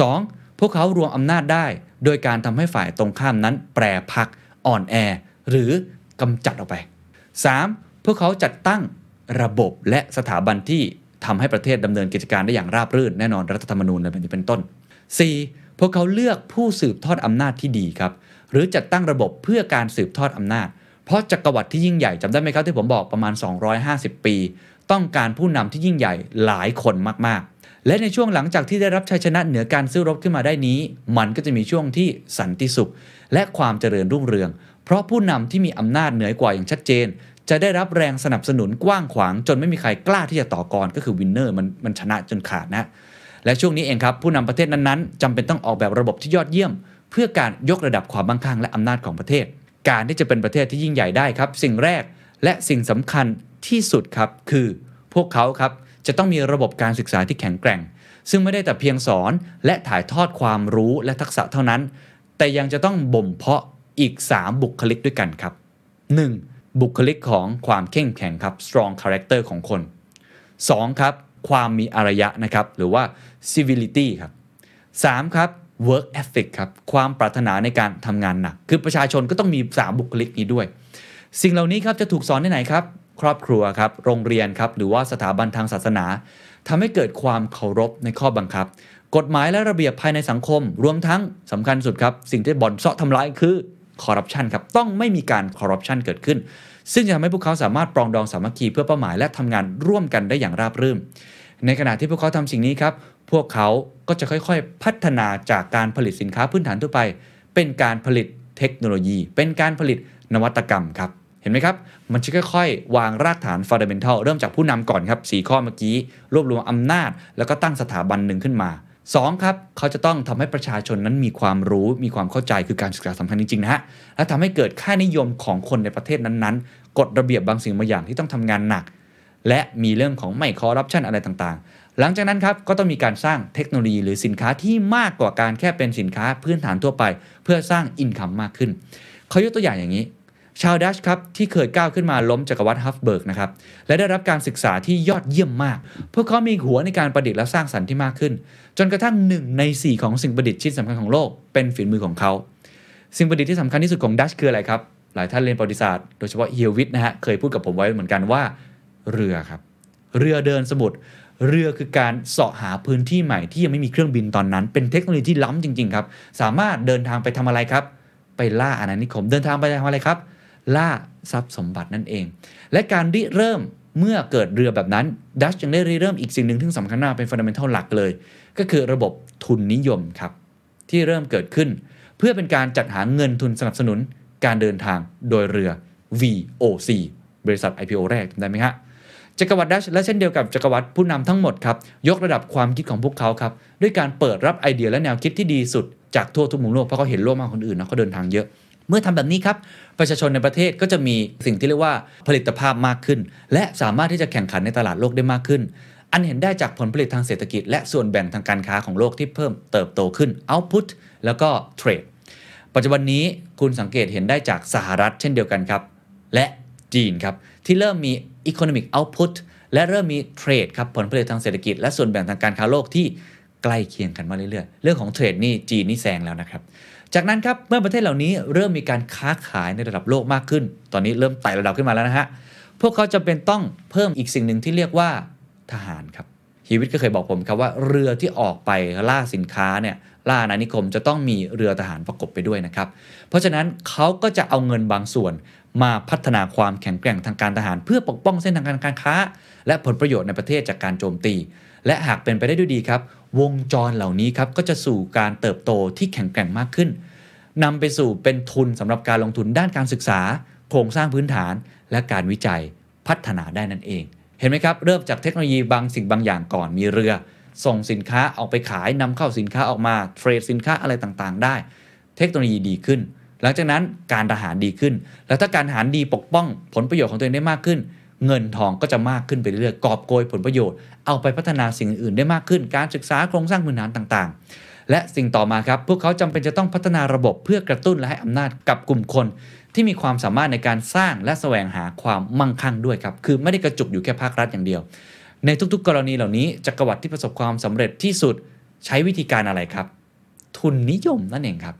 2. พวกเขารวมอำนาจได้ โดยการทำให้ฝ่ายตรงข้ามนั้น แปรพักอ่อนแอ หรือกำจัดออกไป 3. พวกเขาจัดตั้งระบบและสถาบันที่ ทำให้ประเทศดำเนินกิจการได้อย่างราบรื่นแน่นอนรัฐธรรมนูญอะไรแบบนี้เป็นต้น 4. พวกเขาเลือกผู้สืบทอดอำนาจที่ดีครับหรือจัดตั้งระบบเพื่อการสืบทอดอำนาจ เพราะจักรวรรดิที่ยิ่งใหญ่จำได้ไหมครับที่ผมบอกประมาณ 250 ปี ต้องการผู้นำที่ยิ่งใหญ่หลายคนมากๆ และในช่วงหลังจากที่ได้รับชัยชนะเหนือการสู้อรบขึ้นมาได้นี้ มันก็จะมีช่วงที่สันติสุข และความเจริญรุ่งเรือง เพราะผู้นำที่มีอำนาจเหนือกว่าอย่างชัดเจน จะได้รับแรงสนับสนุนกว้างขวาง จนไม่มีใครกล้าที่จะต่อกรก็คือ winner มันมันชนะจนขาดนะและช่วงนี้เองครับผู้นำประเทศนั้นๆจำเป็นต้องออกแบบระบบที่ยอดเยี่ยม เพื่อการยกระดับความมั่งคั่งและอำนาจของประเทศ การที่จะเป็นประเทศที่ยิ่งใหญ่ได้ครับ สิ่งแรกและสิ่งสำคัญที่สุดครับคือพวกเขาครับจะต้องมีระบบการศึกษาที่แข็งแกร่ง ซึ่งไม่ได้แต่เพียงสอนและถ่ายทอดความรู้และทักษะเท่านั้น แต่ยังจะต้องบ่มเพาะอีก 3 บุคลิกด้วยกันครับ 1. บุคลิกของความเข้มแข็งครับ strong character ของคน 2. ครับ ความมีอารยะนะครับ หรือว่า civility ครับ 3. ครับ work ethic ครับ ความปรารถนาในการทำงานหนัก คือประชาชนก็ต้องมี 3 บุคลิกนี้ด้วย สิ่งเหล่านี้ครับจะถูกสอนที่ไหนครับ ครอบครัวครับ โรงเรียนครับ หรือว่าสถาบันทางศาสนาทำให้เกิดความเคารพในข้อบังคับ กฎหมายและระเบียบภายในสังคม รวมทั้งสำคัญสุดครับ สิ่งที่บ่อนเซาะทำร้ายคือ คอร์รัปชันครับต้องไม่มีการคอร์รัปชันเกิดขึ้น ซึ่งจะทำให้พวกเขาสามารถปรองดองสามัคคีเพื่อเป้าหมายและทำงานร่วมกันได้อย่างราบรื่น ในขณะที่พวกเขาทำสิ่งนี้ครับพวกเขาก็จะค่อยๆ พัฒนาจากการผลิตสินค้าพื้นฐานทั่วไป เป็นการผลิตเทคโนโลยี เป็นการผลิตนวัตกรรมครับเห็นไหมครับ มันจะค่อยๆ วางรากฐาน fundamental เริ่มจากผู้นำก่อนครับสข้อเมื่อกี้ รวบรวมอำนาจ แล้วก็ตั้งสถาบันหนึ่งขึ้นมา 2. ครับเขาจะต้องทำให้ประชาชนนั้นมีความรู้มีความเข้าใจคือการศึกษาสำคัญจริงๆนะฮะและทำให้เกิดค่านิยมของคนในประเทศนั้นๆ กฎระเบียบบางสิ่งบางอย่างที่ต้องทำงานหนัก และมีเรื่องของไม่คอร์รัปชันอะไรต่างๆ หลังจากนั้นครับก็ต้องมีการสร้างเทคโนโลยีหรือสินค้าที่มากกว่าการแค่เป็นสินค้าพื้นฐานทั่วไป เพื่อสร้าง income มากขึ้นเขายกตัวอย่างอย่างนี้ ชาวดัตช์ครับที่เคยก้าวขึ้นมาล้มจักรวรรดิฮับส์บูร์กนะครับและได้รับการศึกษาที่ยอดเยี่ยมมาก พวกเขามีหัวในการประดิษฐ์และสร้างสรรค์ที่มากขึ้น จนกระทั่งหนึ่งใน 4 ของสิ่งประดิษฐ์ชิ้นสำคัญของโลกเป็นฝีมือของเขา สิ่งประดิษฐ์ที่สำคัญที่สุดของดัชคืออะไรครับ หลายท่านเรียนประวัติศาสตร์โดยเฉพาะเฮียวิทนะฮะเคยพูดกับผมไว้เหมือนกันว่าเรือครับเรือเดินสมุทรเรือคือการเสาะหาพื้นที่ใหม่ที่ยังไม่มีเครื่องบินตอนนั้น เป็นเทคโนโลยีที่ล้ำจริงๆครับสามารถเดินทางไปทำอะไรครับ ไปล่าอาณานิคมเดินทางไปทำอะไรครับ ล่าทรัพย์สมบัตินั่นเอง และการริเริ่มเมื่อเกิดเรือแบบนั้นดัชยังได้ริเริ่มอีกสิ่งหนึ่งที่สำคัญมากเป็นฟันเดเมนทัลหลักเลย ก็คือระบบทุนนิยมครับ ที่เริ่มเกิดขึ้น เพื่อเป็นการจัดหาเงินทุนสนับสนุนการเดินทางโดยเรือ VOC บริษัท IPO แรกจำได้ไหมฮะจักรวรรดิดัชและเช่นเดียวกับจักรวรรดิผู้นำทั้งหมดครับ ยกระดับความคิดของพวกเขาครับ ด้วยการเปิดรับไอเดียและแนวคิดที่ดีสุดจากทั่วทุกมุมโลกเพราะเขาเห็นโลกมากคนอื่นนะเขาเดินทางเยอะ เมื่อทำแบบนี้ครับ ประชาชนในประเทศก็จะมีสิ่งที่เรียกว่าผลิตภาพมากขึ้น และสามารถที่จะแข่งขันในตลาดโลกได้มากขึ้น อันเห็นได้จากผลผลิตทางเศรษฐกิจ และส่วนแบ่งทางการค้าของโลกที่เพิ่มเติบโตขึ้น output แล้วก็ trade ปัจจุบันนี้คุณสังเกตเห็นได้จากสหรัฐเช่นเดียวกันครับ และจีนครับ ที่เริ่มมี economic output และเริ่มมีเทรดครับผลผลิตทางเศรษฐกิจและส่วนแบ่งทางการค้าโลกที่ใกล้เคียงกันมาเรื่อยๆ เรื่องของเทรดนี่จีนนี่แซงแล้วนะครับ จากนั้นครับเมื่อประเทศเหล่านี้เริ่มมีการค้าขายในระดับโลกมากขึ้น ตอนนี้เริ่มไต่ระดับขึ้นมาแล้วนะฮะพวกเขาจะเป็นต้องเพิ่มอีกสิ่งหนึ่งที่เรียกว่าทหารครับฮีวิตก็เคยบอกผมครับว่าเรือที่ออกไปล่าสินค้าเนี่ยล่าอาณานิคมจะต้องมีเรือทหารประกบไปด้วยนะครับ เพราะฉะนั้นเขาก็จะเอาเงินบางส่วนมาพัฒนาความแข็งแกร่งทางการทหาร เพื่อปกป้องเส้นทางการค้า และผลประโยชน์ในประเทศจากการโจมตี และหากเป็นไปได้ด้วยดีครับ วงจรเหล่านี้ครับก็จะสู่การเติบโตที่แข็งแกร่งมากขึ้นนำไปสู่เป็นทุนสำหรับการลงทุนด้านการศึกษา โครงสร้างพื้นฐาน และการวิจัยพัฒนาได้นั่นเอง เห็นไหมครับ เริ่มจากเทคโนโลยีบางสิ่งบางอย่างก่อนมีเรือ ส่งสินค้าออกไปขายนำเข้าสินค้าออกมาเทรดสินค้าอะไรต่างๆ ได้ เทคโนโลยีดีขึ้น หลังจากนั้นการทหารดีขึ้น แล้วถ้าการทหารดีปกป้องผลประโยชน์ของตัวเองได้มากขึ้น เงินทองก็จะมากขึ้นไปเรื่อยๆกอบโกยผลประโยชน์ เอาไปพัฒนาสิ่งอื่นได้มากขึ้น การศึกษาโครงสร้างพื้นฐานต่างๆ และสิ่งต่อมาครับ พวกเขาจำเป็นจะต้องพัฒนาระบบเพื่อกระตุ้นและให้อำนาจกับกลุ่มคน ที่มีความสามารถในการสร้างและแสวงหาความมั่งคั่งด้วยครับ คือไม่ได้กระจุกอยู่แค่ภาครัฐอย่างเดียว ในทุกๆ กรณีเหล่านี้จักรวรรดิที่ประสบความสำเร็จที่สุดใช้วิธีการอะไรครับ ทุนนิยมนั่นเองครับ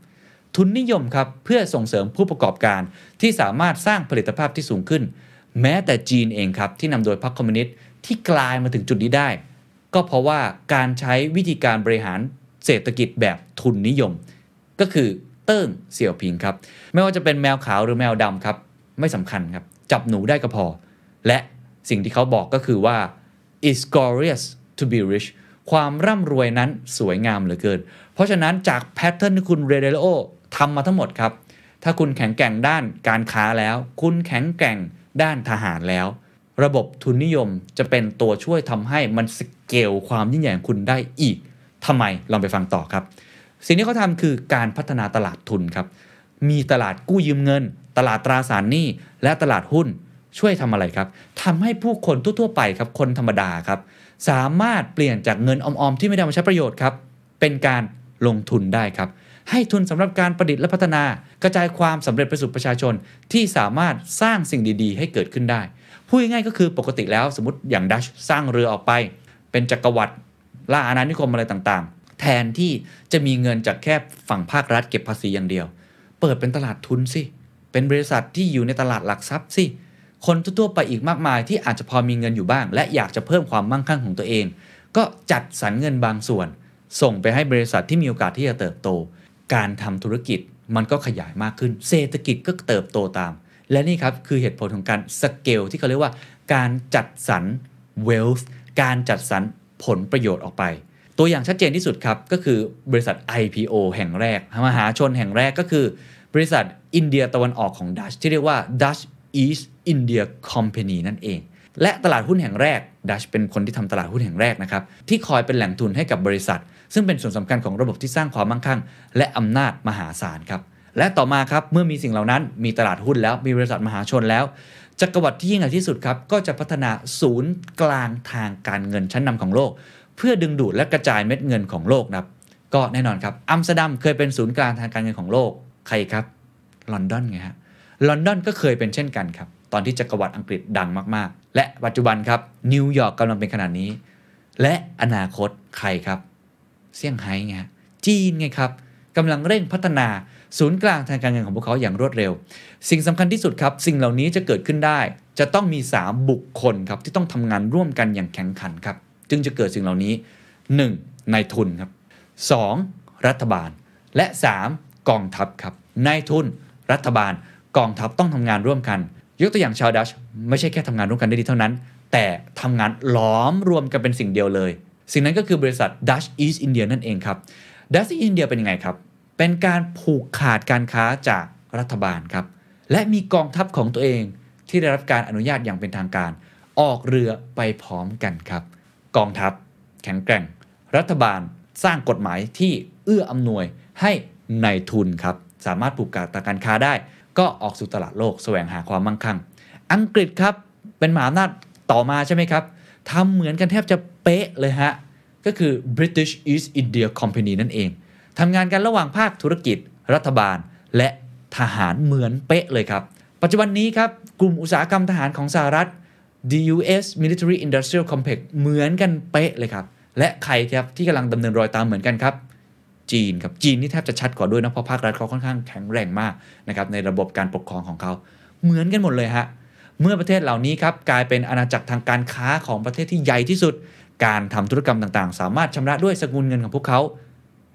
ทุนนิยมครับเพื่อส่งเสริมผู้ประกอบการที่สามารถสร้างผลิตภาพที่สูงขึ้น แม้แต่จีนเองครับที่นำโดยพรรคคอมมิวนิสต์ที่กลายมาถึงจุดนี้ได้ ก็เพราะว่าการใช้วิธีการบริหารเศรษฐกิจแบบทุนนิยม ก็คือเติ้งเสี่ยวผิงครับ ไม่ว่าจะเป็นแมวขาวหรือแมวดำครับ ไม่สำคัญครับ จับหนูได้ก็พอ และสิ่งที่เขาบอกก็คือว่า it's glorious to be rich ความร่ำรวยนั้นสวยงามเหลือเกิน เพราะฉะนั้นจากแพทเทิร์นที่คุณเรเดโอทำมาทั้งหมดครับ ถ้าคุณแข็งแกร่งด้านการค้าแล้ว คุณแข็งแกร่ง ด้านทหารแล้ว ระบบทุนนิยมจะเป็นตัวช่วยทำให้มันสเกลความยิ่งใหญ่ของคุณได้อีกทำไมลองไปฟังต่อครับ สิ่งที่เขาทำคือการพัฒนาตลาดทุนครับ มีตลาดกู้ยืมเงิน ตลาดตราสารหนี้ และตลาดหุ้นช่วยทำอะไรครับทำให้ผู้คนทั่วๆไปครับคนธรรมดาครับ สามารถเปลี่ยนจากเงินออมๆที่ไม่ได้มาใช้ประโยชน์ครับเป็นการลงทุนได้ครับ ให้ทุนสำหรับการประดิษฐ์และพัฒนา กระจายความสำเร็จไปสู่ประชาชน ที่สามารถสร้างสิ่งดี ๆ ให้เกิดขึ้นได้พูดง่ายก็คือปกติแล้วสมมติอย่างดัชสร้างเรือออกไป เป็นจักรวรรดิล่าอาณานิคมอะไรต่างๆ แทนที่จะมีเงินจากแค่ฝั่งภาครัฐเก็บภาษีอย่างเดียว เปิดเป็นตลาดทุนสิ เป็นบริษัทที่อยู่ในตลาดหลักทรัพย์สิคนทั่วๆไปอีกมากมายที่อาจจะพอมีเงินอยู่บ้าง และอยากจะเพิ่มความมั่งคั่งของตัวเอง ก็จัดสรรเงินบางส่วน ส่งไปให้บริษัทที่มีโอกาสที่จะเติบโต การทำธุรกิจมันก็ขยายมากขึ้น เศรษฐกิจก็เติบโตตาม และนี่ครับคือเหตุผลของการสเกลที่เขาเรียกว่าการจัดสรร wealth การจัดสรรผลประโยชน์ออกไป ตัวอย่างชัดเจนที่สุดครับ ก็คือบริษัท IPO แห่งแรก มหาชนแห่งแรกก็คือ บริษัทอินเดียตะวันออกของดัชที่เรียกว่า Dutch East India Company นั่นเอง และตลาดหุ้นแห่งแรกดัชเป็นคนที่ทำตลาดหุ้นแห่งแรกนะครับที่คอยเป็นแหล่งทุนให้กับบริษัท ซึ่งเป็นส่วนสำคัญของระบบที่สร้างความมั่งคั่ง และอำนาจมหาศาลครับและต่อมาครับเมื่อมีสิ่งเหล่านั้นมีตลาดหุ้นแล้วมีบริษัทมหาชนแล้วจักรวรรดิที่ยิ่งใหญ่ที่สุดครับก็จะพัฒนาศูนย์กลางทางการเงินชั้นนำของโลก เพื่อดึงดูดและกระจายเม็ดเงินของโลกนะครับก็แน่นอนครับอัมสเตอร์ดัมเคยเป็นศูนย์กลางทางการเงินของโลกใครครับลอนดอนไงฮะลอนดอนก็เคยเป็นเช่นกันครับตอนที่จักรวรรดิอังกฤษดังมากๆ และปัจจุบันครับนิวยอร์กกำลังเป็นขนาดนี้ และอนาคตใครครับ เซี่ยงไฮ้ไงจีนไงครับกำลังเร่งพัฒนาศูนย์กลางทางการเงินของพวกเขาอย่างรวดเร็ว สิ่งสำคัญที่สุดครับ สิ่งเหล่านี้จะเกิดขึ้นได้ จะต้องมี 3 บุคคลครับที่ต้องทำงานร่วมกันอย่างแข็งขันครับ จึงจะเกิดสิ่งเหล่านี้ 1. นายทุนครับ 2. รัฐบาล และ 3. กองทัพครับนายทุน รัฐบาล กองทัพต้องทำงานร่วมกัน ยกตัวอย่างชาวดัชไม่ใช่แค่ทำงานร่วมกันได้ดีเท่านั้น แต่ทำงานล้อมรวมกันเป็นสิ่งเดียวเลย สิ่งนั้นก็คือบริษัท Dutch East India นั่นเองครับ Dutch East India เป็นยังไงครับ เป็นการผูกขาดการค้าจากรัฐบาลครับ และมีกองทัพของตัวเองที่ได้รับการอนุญาตอย่างเป็นทางการ ออกเรือไปพร้อมกันครับ กองทัพ แข็งแกร่ง รัฐบาลสร้างกฎหมายที่เอื้ออำนวยให้ในทุนครับ สามารถผูกขาดการค้าได้ ก็ออกสู่ตลาดโลกแสวงหาความมั่งคั่ง อังกฤษครับเป็นมหาอำนาจต่อมาใช่ไหมครับทำเหมือนกันแทบจะ ป๊ะเลยฮะ ก็คือ British East India Company นั่นเองทำงานกันระหว่างภาคธุรกิจ รัฐบาล และทหารเหมือนเป๊ะเลยครับ ปัจจุบันนี้ครับกลุ่มอุตสาหกรรมทหารของสหรัฐ DUS Military Industrial Complex เหมือนกันเป๊ะเลยครับ และใครครับที่กำลังดำเนินรอยตามเหมือนกันครับ จีนครับ จีนนี่แทบจะชัดกว่าด้วยนะเพราะภาครัฐเขาค่อนข้างแข็งแรงมากนะครับในระบบการปกครองของเขาเหมือนกันหมดเลยฮะเมื่อประเทศเหล่านี้ครับกลายเป็นอาณาจักรทางการค้าของประเทศที่ใหญ่ที่สุด การทำธุรกรรมต่างๆ สามารถชำระด้วยสกุลเงินของพวกเขา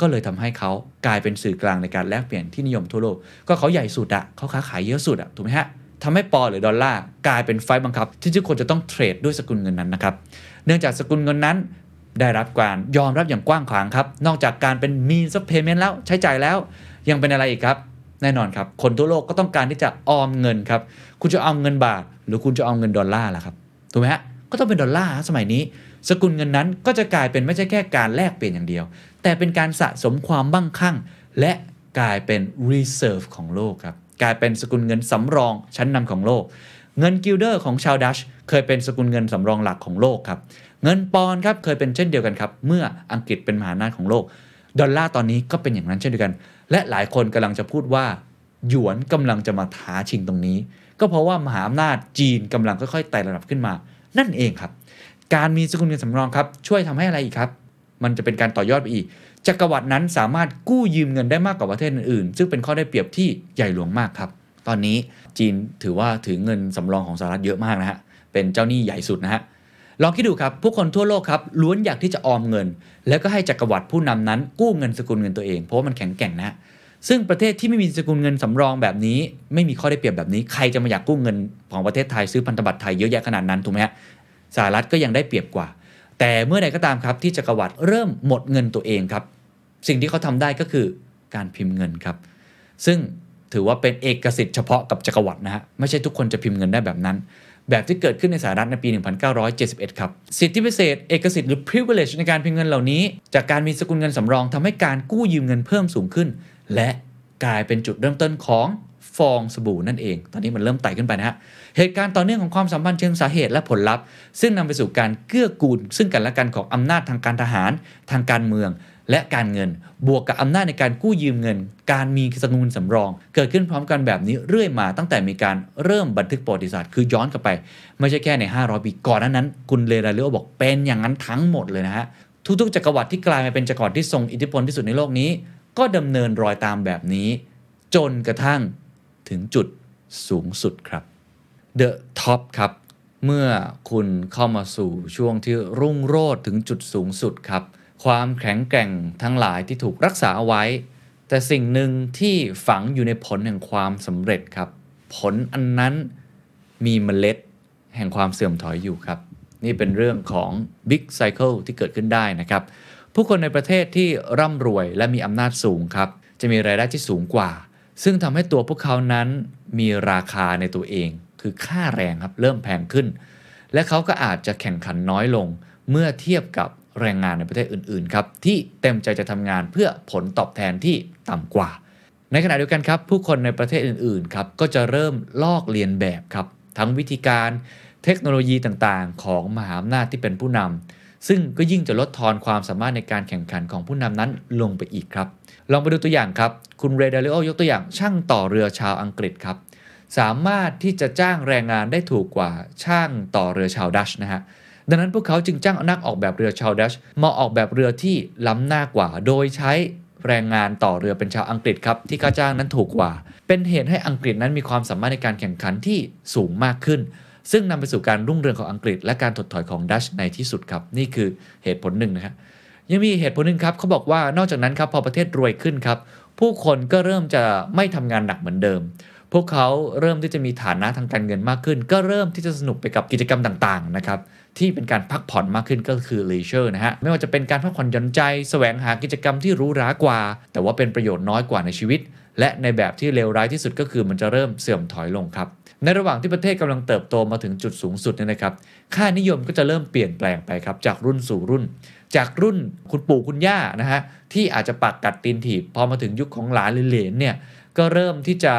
ก็เลยทำให้เขากลายเป็นสื่อกลางในการแลกเปลี่ยนที่นิยมทั่วโลก ก็เขาใหญ่สุดอะเขาค้าขายเยอะสุดอะถูกไหมฮะทำให้ปอหรือดอลลาร์กลายเป็นไฟล์บังคับ ที่ทุกคนจะต้องเทรดด้วยสกุลเงินนั้นนะครับ เนื่องจากสกุลเงินนั้นได้รับการยอมรับอย่างกว้างขวางครับ นอกจากการเป็น means of payment แล้วใช้จ่ายแล้ว ยังเป็นอะไรอีกครับ แน่นอนครับ คนทั่วโลกก็ต้องการที่จะออมเงินครับ คุณจะเอาเงินบาท หรือคุณจะเอาเงินดอลลาร์ล่ะครับ ถูกไหมฮะ ก็ต้องเป็นดอลลาร์สมัยนี้ สกุลเงินนั้นก็จะกลายเป็นไม่ใช่แค่การแลกเปลี่ยนอย่างเดียว แต่เป็นการสะสมความมั่งคั่ง และกลายเป็น reserve ของโลกครับกลายเป็นสกุลเงินสำรองชั้นนำของโลก เงินกิลเดอร์ของชาวดัตช์เคยเป็นสกุลเงินสำรองหลักของโลกครับเงินปอนด์ครับเคยเป็นเช่นเดียวกันครับเมื่ออังกฤษเป็นมหาอำนาจของโลก ดอลลาร์ตอนนี้ก็เป็นอย่างนั้นเช่นเดียวกัน และหลายคนกำลังจะพูดว่าหยวนกำลังจะมาท้าชิงตรงนี้ ก็เพราะว่ามหาอำนาจจีนกำลังค่อยๆไต่ระดับขึ้นมา นั่นเองครับ การมีสกุลเงินสำรองครับ ช่วยทำให้อะไรอีกครับ มันจะเป็นการต่อยอดไปอีกจักรวรรดินั้นสามารถกู้ยืมเงินได้มากกว่าประเทศอื่นๆ ซึ่งเป็นข้อได้เปรียบที่ใหญ่หลวงมากครับ ตอนนี้จีนถือว่าถือเงินสำรองของสหรัฐเยอะมากนะฮะ เป็นเจ้าหนี้ใหญ่สุดนะฮะ ลองคิดดูครับ ผู้คนทั่วโลกครับล้วนอยากที่จะออมเงิน แล้วก็ให้จักรวรรดิผู้นำนั้น กู้เงินสกุลเงินตัวเอง เพราะว่ามันแข็งแกร่งนะฮะซึ่งประเทศที่ไม่มีสกุลเงินสำรองแบบนี้ ไม่มีข้อได้เปรียบแบบนี้ ใครจะมาอยากกู้เงินของประเทศไทยซื้อพันธบัตรไทยเยอะแยะขนาดนั้นถูกไหมฮะ สหรัฐก็ยังได้เปรียบกว่า แต่เมื่อใดก็ตามครับที่จักรวรรดิเริ่มหมดเงินตัวเองครับ สิ่งที่เขาทำได้ก็คือการพิมพ์เงินครับ ซึ่งถือว่าเป็นเอกสิทธิ์เฉพาะกับจักรวรรดินะฮะไม่ใช่ทุกคนจะพิมพ์เงินได้แบบนั้น แบบที่เกิดขึ้นในสหรัฐในปี 1971 ครับ สิทธิพิเศษ เอกสิทธิ์หรือ privilege ในการพิมพ์เงินเหล่านี้ จากการมีสกุลเงินสำรองทำให้การกู้ยืมเงินเพิ่มสูงขึ้น และกลายเป็นจุดเริ่มต้นของฟองสบู่นั่นเอง ตอนนี้มันเริ่มไต่ขึ้นไปนะฮะ เหตุการณ์ต่อเนื่องของความสัมพันธ์เชิงสาเหตุและผลลัพธ์ ซึ่งนำไปสู่การเกื้อกูล ซึ่งกันและกันของอำนาจทางการทหาร ทางการเมือง และการเงิน บวกกับอำนาจในการกู้ยืมเงิน การมีสกุลสำรอง เกิดขึ้นพร้อมกันแบบนี้เรื่อยมาตั้งแต่มีการเริ่มบันทึกประวัติศาสตร์คือย้อนกลับไป ไม่ใช่แค่ใน 500 ปีก่อนนั้นนั้นคุณเลราเลโอบอกเป็นอย่างนั้นทั้งหมดเลยนะฮะทุกๆจักรวรรดิที่กลายมาเป็นจักรวรรดิที่ทรงอิทธิพลที่สุดในโลกนี้ ก็ดำเนินรอยตามแบบนี้ จนกระทั่งถึงจุดสูงสุดครับ The Top ครับ เมื่อคุณเข้ามาสู่ช่วงที่รุ่งโรจน์ถึงจุดสูงสุดครับ ความแข็งแกร่งทั้งหลายที่ถูกรักษาเอาไว้ แต่สิ่งหนึ่งที่ฝังอยู่ในผลแห่งความสำเร็จครับ ผลอันนั้นมีเมล็ดแห่งความเสื่อมถอยอยู่ครับ นี่เป็นเรื่องของ Big Cycle ที่เกิดขึ้นได้นะครับ ผู้คนในประเทศที่ร่ำรวยและมีอำนาจสูงครับ จะมีรายได้ที่สูงกว่า ซึ่งทำให้ตัวพวกเขานั้นมีราคาในตัวเอง คือค่าแรงครับเริ่มแพงขึ้น และเขาก็อาจจะแข่งขันน้อยลงเมื่อเทียบกับแรงงานในประเทศอื่นๆครับที่เต็มใจจะทำงานเพื่อผลตอบแทนที่ต่ำกว่า ในขณะเดียวกันครับ ผู้คนในประเทศอื่นๆครับก็จะเริ่มลอกเลียนแบบครับทั้งวิธีการเทคโนโลยีต่างๆ ของมหาอำนาจที่เป็นผู้นำซึ่งก็ยิ่งจะลดทอนความสามารถในการแข่งขันของผู้นำนั้นลงไปอีกครับ ลองไปดูตัวอย่างครับ คุณเรเดลิโอยกตัวอย่างช่างต่อเรือชาวอังกฤษครับ สามารถที่จะจ้างแรงงานได้ถูกกว่าช่างต่อเรือชาวดัชนะฮะดังนั้นพวกเขาจึงจ้างนักออกแบบเรือชาวดัชมาออกแบบเรือที่ล้ำหน้ากว่า โดยใช้แรงงานต่อเรือเป็นชาวอังกฤษครับที่ค่าจ้างนั้นถูกกว่า เป็นเหตุให้อังกฤษนั้นมีความสามารถในการแข่งขันที่สูงมากขึ้น ซึ่งนำไปสู่การรุ่งเรืองของอังกฤษ และการถดถอยของดัชในที่สุดครับ นี่คือเหตุผลหนึ่งนะครับยังมีเหตุผลหนึ่งครับเขาบอกว่านอกจากนั้นครับพอประเทศรวยขึ้นครับผู้คนก็เริ่มจะไม่ทำงานหนักเหมือนเดิม พวกเขาเริ่มที่จะมีฐานะทางการเงินมากขึ้น ก็เริ่มที่จะสนุกไปกับกิจกรรมต่างๆนะครับที่เป็นการพักผ่อนมากขึ้นก็คือ leisure นะฮะ ไม่ว่าจะเป็นการพักผ่อนหย่อนใจแสวงหากิจกรรมที่หรู้รากว่า แต่ว่าเป็นประโยชน์น้อยกว่าในชีวิต และในแบบที่เลวร้ายที่สุดก็คือมันจะเริ่มเสื่อมถอยลงครับ ในระหว่างที่ประเทศกำลังเติบโตมาถึงจุดสูงสุดเนี่ยนะครับ ค่านิยมก็จะเริ่มเปลี่ยนแปลงไปครับ จากรุ่นสู่รุ่น จากรุ่นคุณปู่คุณย่านะฮะ ที่อาจจะปักกัดตีนถีบพอมาถึงยุคของหลานหรือเหลนเนี่ยก็เริ่มที่จะ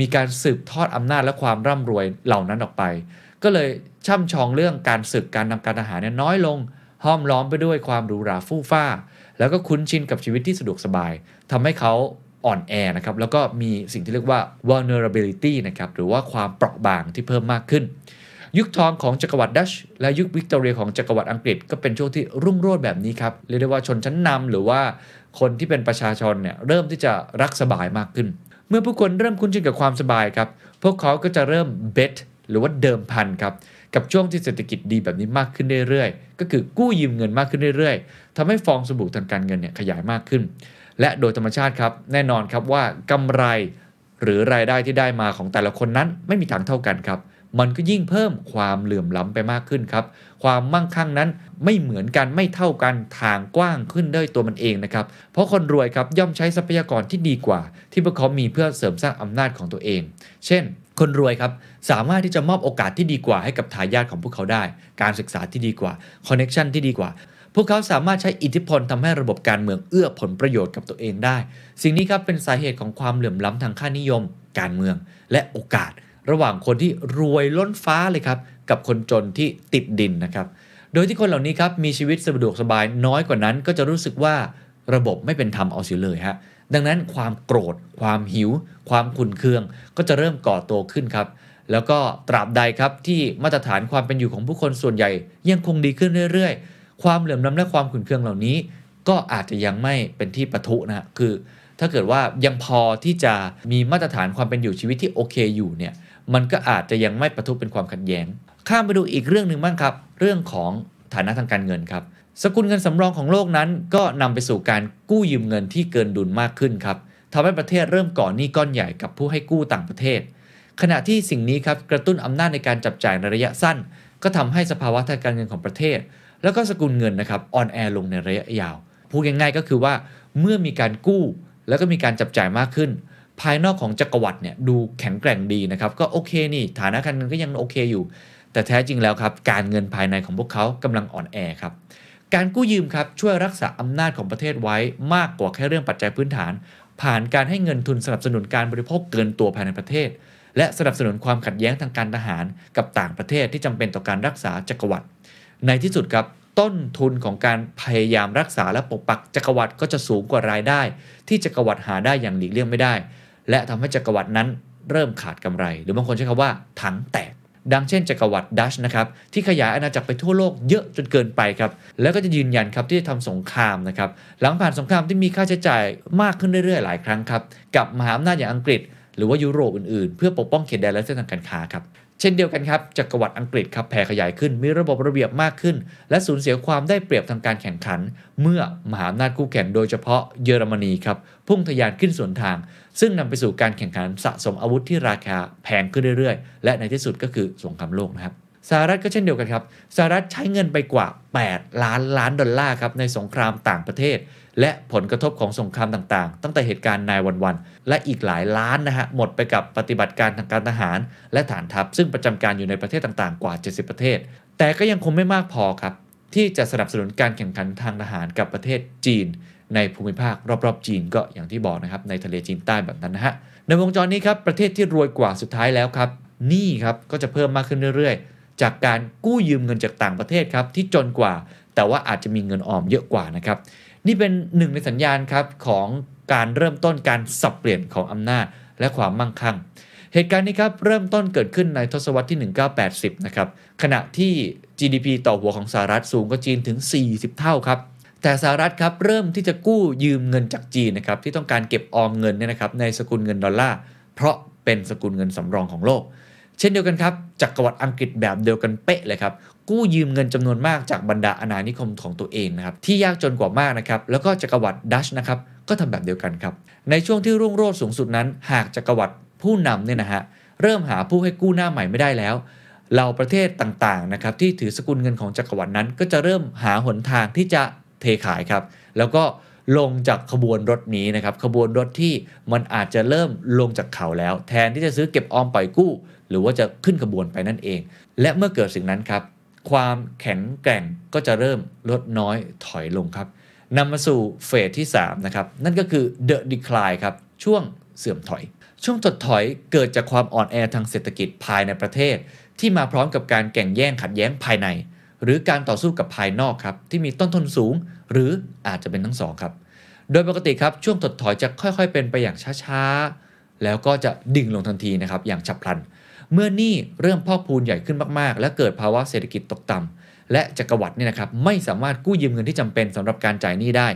มีการสืบทอดอำนาจและความร่ำรวยเหล่านั้นออกไป ก็เลยช่ำชองเรื่องการศึกการทำการทหารเนี่ยน้อยลง ห้อมล้อมไปด้วยความหรูหราฟู่ฟ้า แล้วก็คุ้นชินกับชีวิตที่สะดวกสบายทำให้เขาอ่อนแอนะครับแล้วก็มีสิ่งที่เรียกว่า vulnerability นะครับหรือว่าความเปราะบางที่เพิ่มมากขึ้น ยุคทองของจักรวรรดิดัชและยุควิกตอเรียของจักรวรรดิอังกฤษก็เป็นช่วงที่รุ่งโรจน์แบบนี้ครับเรียกได้ว่าชนชั้นนำหรือว่าคนที่เป็นประชาชนเนี่ยเริ่มที่จะรักสบายมากขึ้น เมื่อผู้คนเริ่มคุ้นชินกับความสบายครับพวกเขาก็จะเริ่ม bet หรือว่าเดิมพันครับกับช่วงที่เศรษฐกิจดีแบบนี้มากขึ้นเรื่อยๆ ก็คือกู้ยืมเงินมากขึ้นเรื่อยๆทำให้ฟองสบู่ทางการเงินเนี่ยขยายมากขึ้น และโดยธรรมชาติครับแน่นอนครับว่ากำไรหรือรายได้ที่ได้มาของแต่ละคนนั้นไม่มีทางเท่ากันครับ มันก็ยิ่งเพิ่มความเหลื่อมล้ำไปมากขึ้นครับ ความมั่งคั่งนั้นไม่เหมือนกันไม่เท่ากันทางกว้างขึ้นด้วยตัวมันเองนะครับ เพราะคนรวยครับย่อมใช้ทรัพยากรที่ดีกว่า ที่พวกเขามีเพื่อเสริมสร้างอำนาจของตัวเอง เช่น คนรวยครับสามารถที่จะมอบโอกาสที่ดีกว่าให้กับทายาทของพวกเขาได้ การศึกษาที่ดีกว่าคอนเน็ชันที่ดีกว่าพวกเขาสามารถใช้อิทธิพลทำให้ระบบการเมืองเอื้อผลประโยชน์กับตัวเองได้ สิ่งนี้ครับเป็นสาเหตุของความเหลื่อมล้ำทางค่านิยม การเมือง และโอกาส ระหว่างคนที่รวยล้นฟ้าเลยครับ กับคนจนที่ติดดินนะครับ โดยที่คนเหล่านี้ครับมีชีวิตสะดวกสบายน้อยกว่านั้น ก็จะรู้สึกว่าระบบไม่เป็นธรรมเอาเสียเลยฮะดังนั้นความโกรธ ความหิว ความขุนเคือง ก็จะเริ่มก่อตัวขึ้นครับ แล้วก็ตราบใดครับที่มาตรฐานความเป็นอยู่ของผู้คนส่วนใหญ่ ยังคงดีขึ้นเรื่อยๆ ความเหลื่อมล้ำและความขุนเคืองเหล่านี้ ก็อาจจะยังไม่เป็นที่ปะทุนะคือ ถ้าเกิดว่ายังพอที่จะมีมาตรฐานความเป็นอยู่ชีวิตที่โอเคอยู่เนี่ย มันก็อาจจะยังไม่ประทุเป็นความขัดแย้ง ข้ามไปดูอีกเรื่องหนึ่งบ้างครับ เรื่องของฐานะทางการเงินครับ สกุลเงินสำรองของโลกนั้น ก็นำไปสู่การกู้ยืมเงินที่เกินดุลมากขึ้นครับทำให้ประเทศเริ่มก่อนหนี้ก้อนใหญ่กับผู้ให้กู้ต่างประเทศ ขณะที่สิ่งนี้ครับกระตุ้นอำนาจในการจับจ่ายในระยะสั้น ก็ทำให้สภาวะทางการเงินของประเทศ แล้วก็สกุลเงินนะครับอ่อนแอลงในระยะยาวพูดง่ายๆก็คือว่าเมื่อมีการกู้แล้วก็มีการจับจ่ายมากขึ้น ภายนอกของจักรวรรดิเนี่ยดูแข็งแกร่งดีนะครับ ก็โอเคนี่ฐานะการเงินก็ยังโอเคอยู่ แต่แท้จริงแล้วครับ การเงินภายในของพวกเขากำลังอ่อนแอครับการกู้ยืมครับช่วยรักษาอำนาจของประเทศไว้มากกว่าแค่เรื่องปัจจัยพื้นฐาน ผ่านการให้เงินทุนสนับสนุนการบริโภคเกินตัวภายในประเทศ และสนับสนุนความขัดแย้งทางการทหารกับต่างประเทศที่จำเป็นต่อการรักษาจักรวรรดิในที่สุดครับต้นทุนของการพยายามรักษาและปกปักจักรวรรดิก็จะสูงกว่ารายได้ ที่จักรวรรดิหาได้อย่างหลีกเลี่ยงไม่ได้ และทำให้จักรวรรดินั้นเริ่มขาดกำไร หรือบางคนใช้คำว่าถังแตก ดังเช่นจักรวรรดิดัชนะครับที่ขยายอาณาจักรไปทั่วโลกเยอะจนเกินไปครับแล้วก็จะยืนยันครับที่จะทำสงครามนะครับหลังผ่านสงครามที่มีค่าใช้จ่ายมากขึ้นเรื่อยๆ หลายครั้งครับกับมหาอำนาจอย่างอังกฤษ หรือว่ายุโรปอื่นๆ เพื่อปกป้องเขตแดนและเส้นทางการค้าครับเช่นเดียวกันครับจักรวรรดิอังกฤษครับแผ่ขยายขึ้นมีระบบระเบียบมากขึ้น และสูญเสียความได้เปรียบทางการแข่งขัน เมื่อมหาอำนาจคู่แข่งโดยเฉพาะเยอรมนีครับพุ่งทะยานขึ้นสวนทาง ซึ่งนำไปสู่การแข่งขันสะสมอาวุธที่ราคาแพงขึ้นเรื่อยๆ และในที่สุดก็คือสงครามโลกนะครับสหรัฐก็เช่นเดียวกันครับสหรัฐใช้เงินไปกว่า 8 ล้านล้านดอลลาร์ครับในสงครามต่างประเทศ และผลกระทบของสงครามต่างๆ ตั้งแต่เหตุการณ์นายวันวัน และอีกหลายล้านนะฮะหมดไปกับปฏิบัติการทางการทหาร และฐานทัพ ซึ่งประจำการอยู่ในประเทศต่างๆ กว่า 70 ประเทศ แต่ก็ยังคงไม่มากพอครับที่จะสนับสนุนการแข่งขันทางทหารกับประเทศจีน ในภูมิภาครอบๆ จีนก็อย่างที่บอกนะครับในทะเลจีนใต้แบบนั้นนะฮะในวงจรนี้ครับประเทศที่รวยกว่าสุดท้ายแล้วครับหนี้ครับก็จะเพิ่มมากขึ้นเรื่อยๆ จากการกู้ยืมเงินจากต่างประเทศครับที่จนกว่า แต่ว่าอาจจะมีเงินออมเยอะกว่านะครับนี่เป็นหนึ่งในสัญญาณครับของการเริ่มต้นการสับเปลี่ยนของอำนาจและความมั่งคั่ง เหตุการณ์นี้ครับเริ่มต้นเกิดขึ้นในทศวรรษที่ 1980 นะครับขณะที่ GDP ต่อหัวของสหรัฐสูงกว่าจีนถึง 40 เท่าครับ แต่สหรัฐครับเริ่มที่จะกู้ยืมเงินจากจีนนะครับที่ต้องการเก็บออมเงินเนี่ยนะครับในสกุลเงินดอลลาร์เพราะเป็นสกุลเงินสำรองของโลก เช่นเดียวกันครับจักรวรรดิอังกฤษแบบเดียวกันเป๊ะเลยครับกู้ยืมเงินจำนวนมากจากบรรดาอาณานิคมของตัวเองนะครับที่ยากจนกว่ามากนะครับแล้วก็จักรวรรดิดัชนะครับก็ทำแบบเดียวกันครับในช่วงที่รุ่งโรจน์สูงสุดนั้น หากจักรวรรดิผู้นำเนี่ยนะฮะเริ่มหาผู้ให้กู้หน้าใหม่ไม่ได้แล้วเหล่าประเทศต่างๆนะครับที่ถือสกุลเงินของจักรวรรดินั้น ก็จะเริ่มหาหนทางที่จะ เทขายครับ แล้วก็ลงจากขบวนรถนี้นะครับขบวนรถที่มันอาจจะเริ่มลงจากเขาแล้ว แทนที่จะซื้อเก็บออมปล่อยกู้ หรือว่าจะขึ้นขบวนไปนั่นเอง และเมื่อเกิดสิ่งนั้นครับ ความแข็งแกร่งก็จะเริ่มลดน้อยถอยลงครับนำมาสู่เฟสที่3นะครับนั่นก็คือ the decline ครับช่วงเสื่อมถอย ช่วงถดถอยเกิดจากความอ่อนแอทางเศรษฐกิจภายในประเทศ ที่มาพร้อมกับการแข่งแย่งขัดแย้งภายใน หรือการต่อสู้กับภายนอกครับที่มีต้นทุนสูง หรืออาจจะเป็นทั้งสองครับ โดยปกติครับช่วงถดถอยจะค่อยๆ เป็นไปอย่างช้าๆ แล้วก็จะดิ่งลงทันทีนะครับอย่างฉับพลัน เมื่อหนี้เริ่มพอกพูนใหญ่ขึ้นมากๆ และเกิดภาวะเศรษฐกิจตกต่ำและจักรวรรดิเนี่ยนะครับไม่สามารถกู้ยืมเงินที่จำเป็นสำหรับการจ่ายหนี้ได้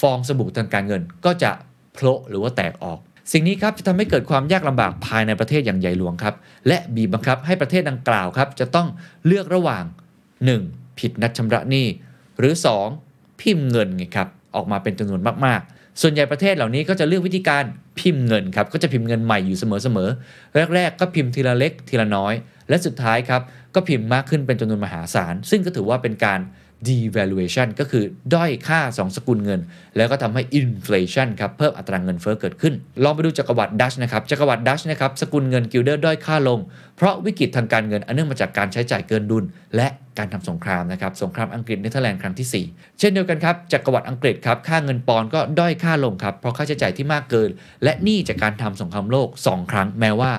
ฟองสบู่ทางการเงินก็จะโผล่หรือว่าแตกออกสิ่งนี้ครับจะทำให้เกิดความยากลำบากภายในประเทศอย่างใหญ่หลวงครับ และบีบบังคับให้ประเทศดังกล่าวครับ จะต้องเลือกระหว่าง 1. ผิดนัดชำระหนี้ หรือ 2. พิมพ์เงินไงครับออกมาเป็นจำนวนมากๆ ส่วนใหญ่ประเทศเหล่านี้ก็จะเลือกวิธีการพิมพ์เงินครับก็จะพิมพ์เงินใหม่อยู่เสมอๆแรก ๆ ก็พิมพ์ทีละเล็กทีละน้อย และสุดท้ายครับก็พิมพ์มากขึ้นเป็นจำนวนมหาศาล ซึ่งก็ถือว่าเป็นการ devaluation ก็คือด้อยค่า ของสกุลเงิน แล้วก็ทำให้ inflation ครับเพิ่มอัตราเงินเฟ้อเกิดขึ้น ลองไปดูจักรวรรดิดัตช์นะครับจักรวรรดิดัตช์นะครับสกุลเงินกิลเดอร์ด้อยค่าลง เพราะวิกฤตทางการเงินอันเนื่องมาจากการใช้จ่ายเกินดุล และการทำสงครามนะครับสงครามอังกฤษเนเธอร์แลนด์ครั้งที่ 4 เช่นเดียวกันครับจักรวรรดิอังกฤษครับค่าเงินปอนด์ก็ด้อยค่าลงครับเพราะค่าใช้จ่ายที่มากเกิน และหนี้จากการทำสงครามโลก 2 ครั้งแม้ว่า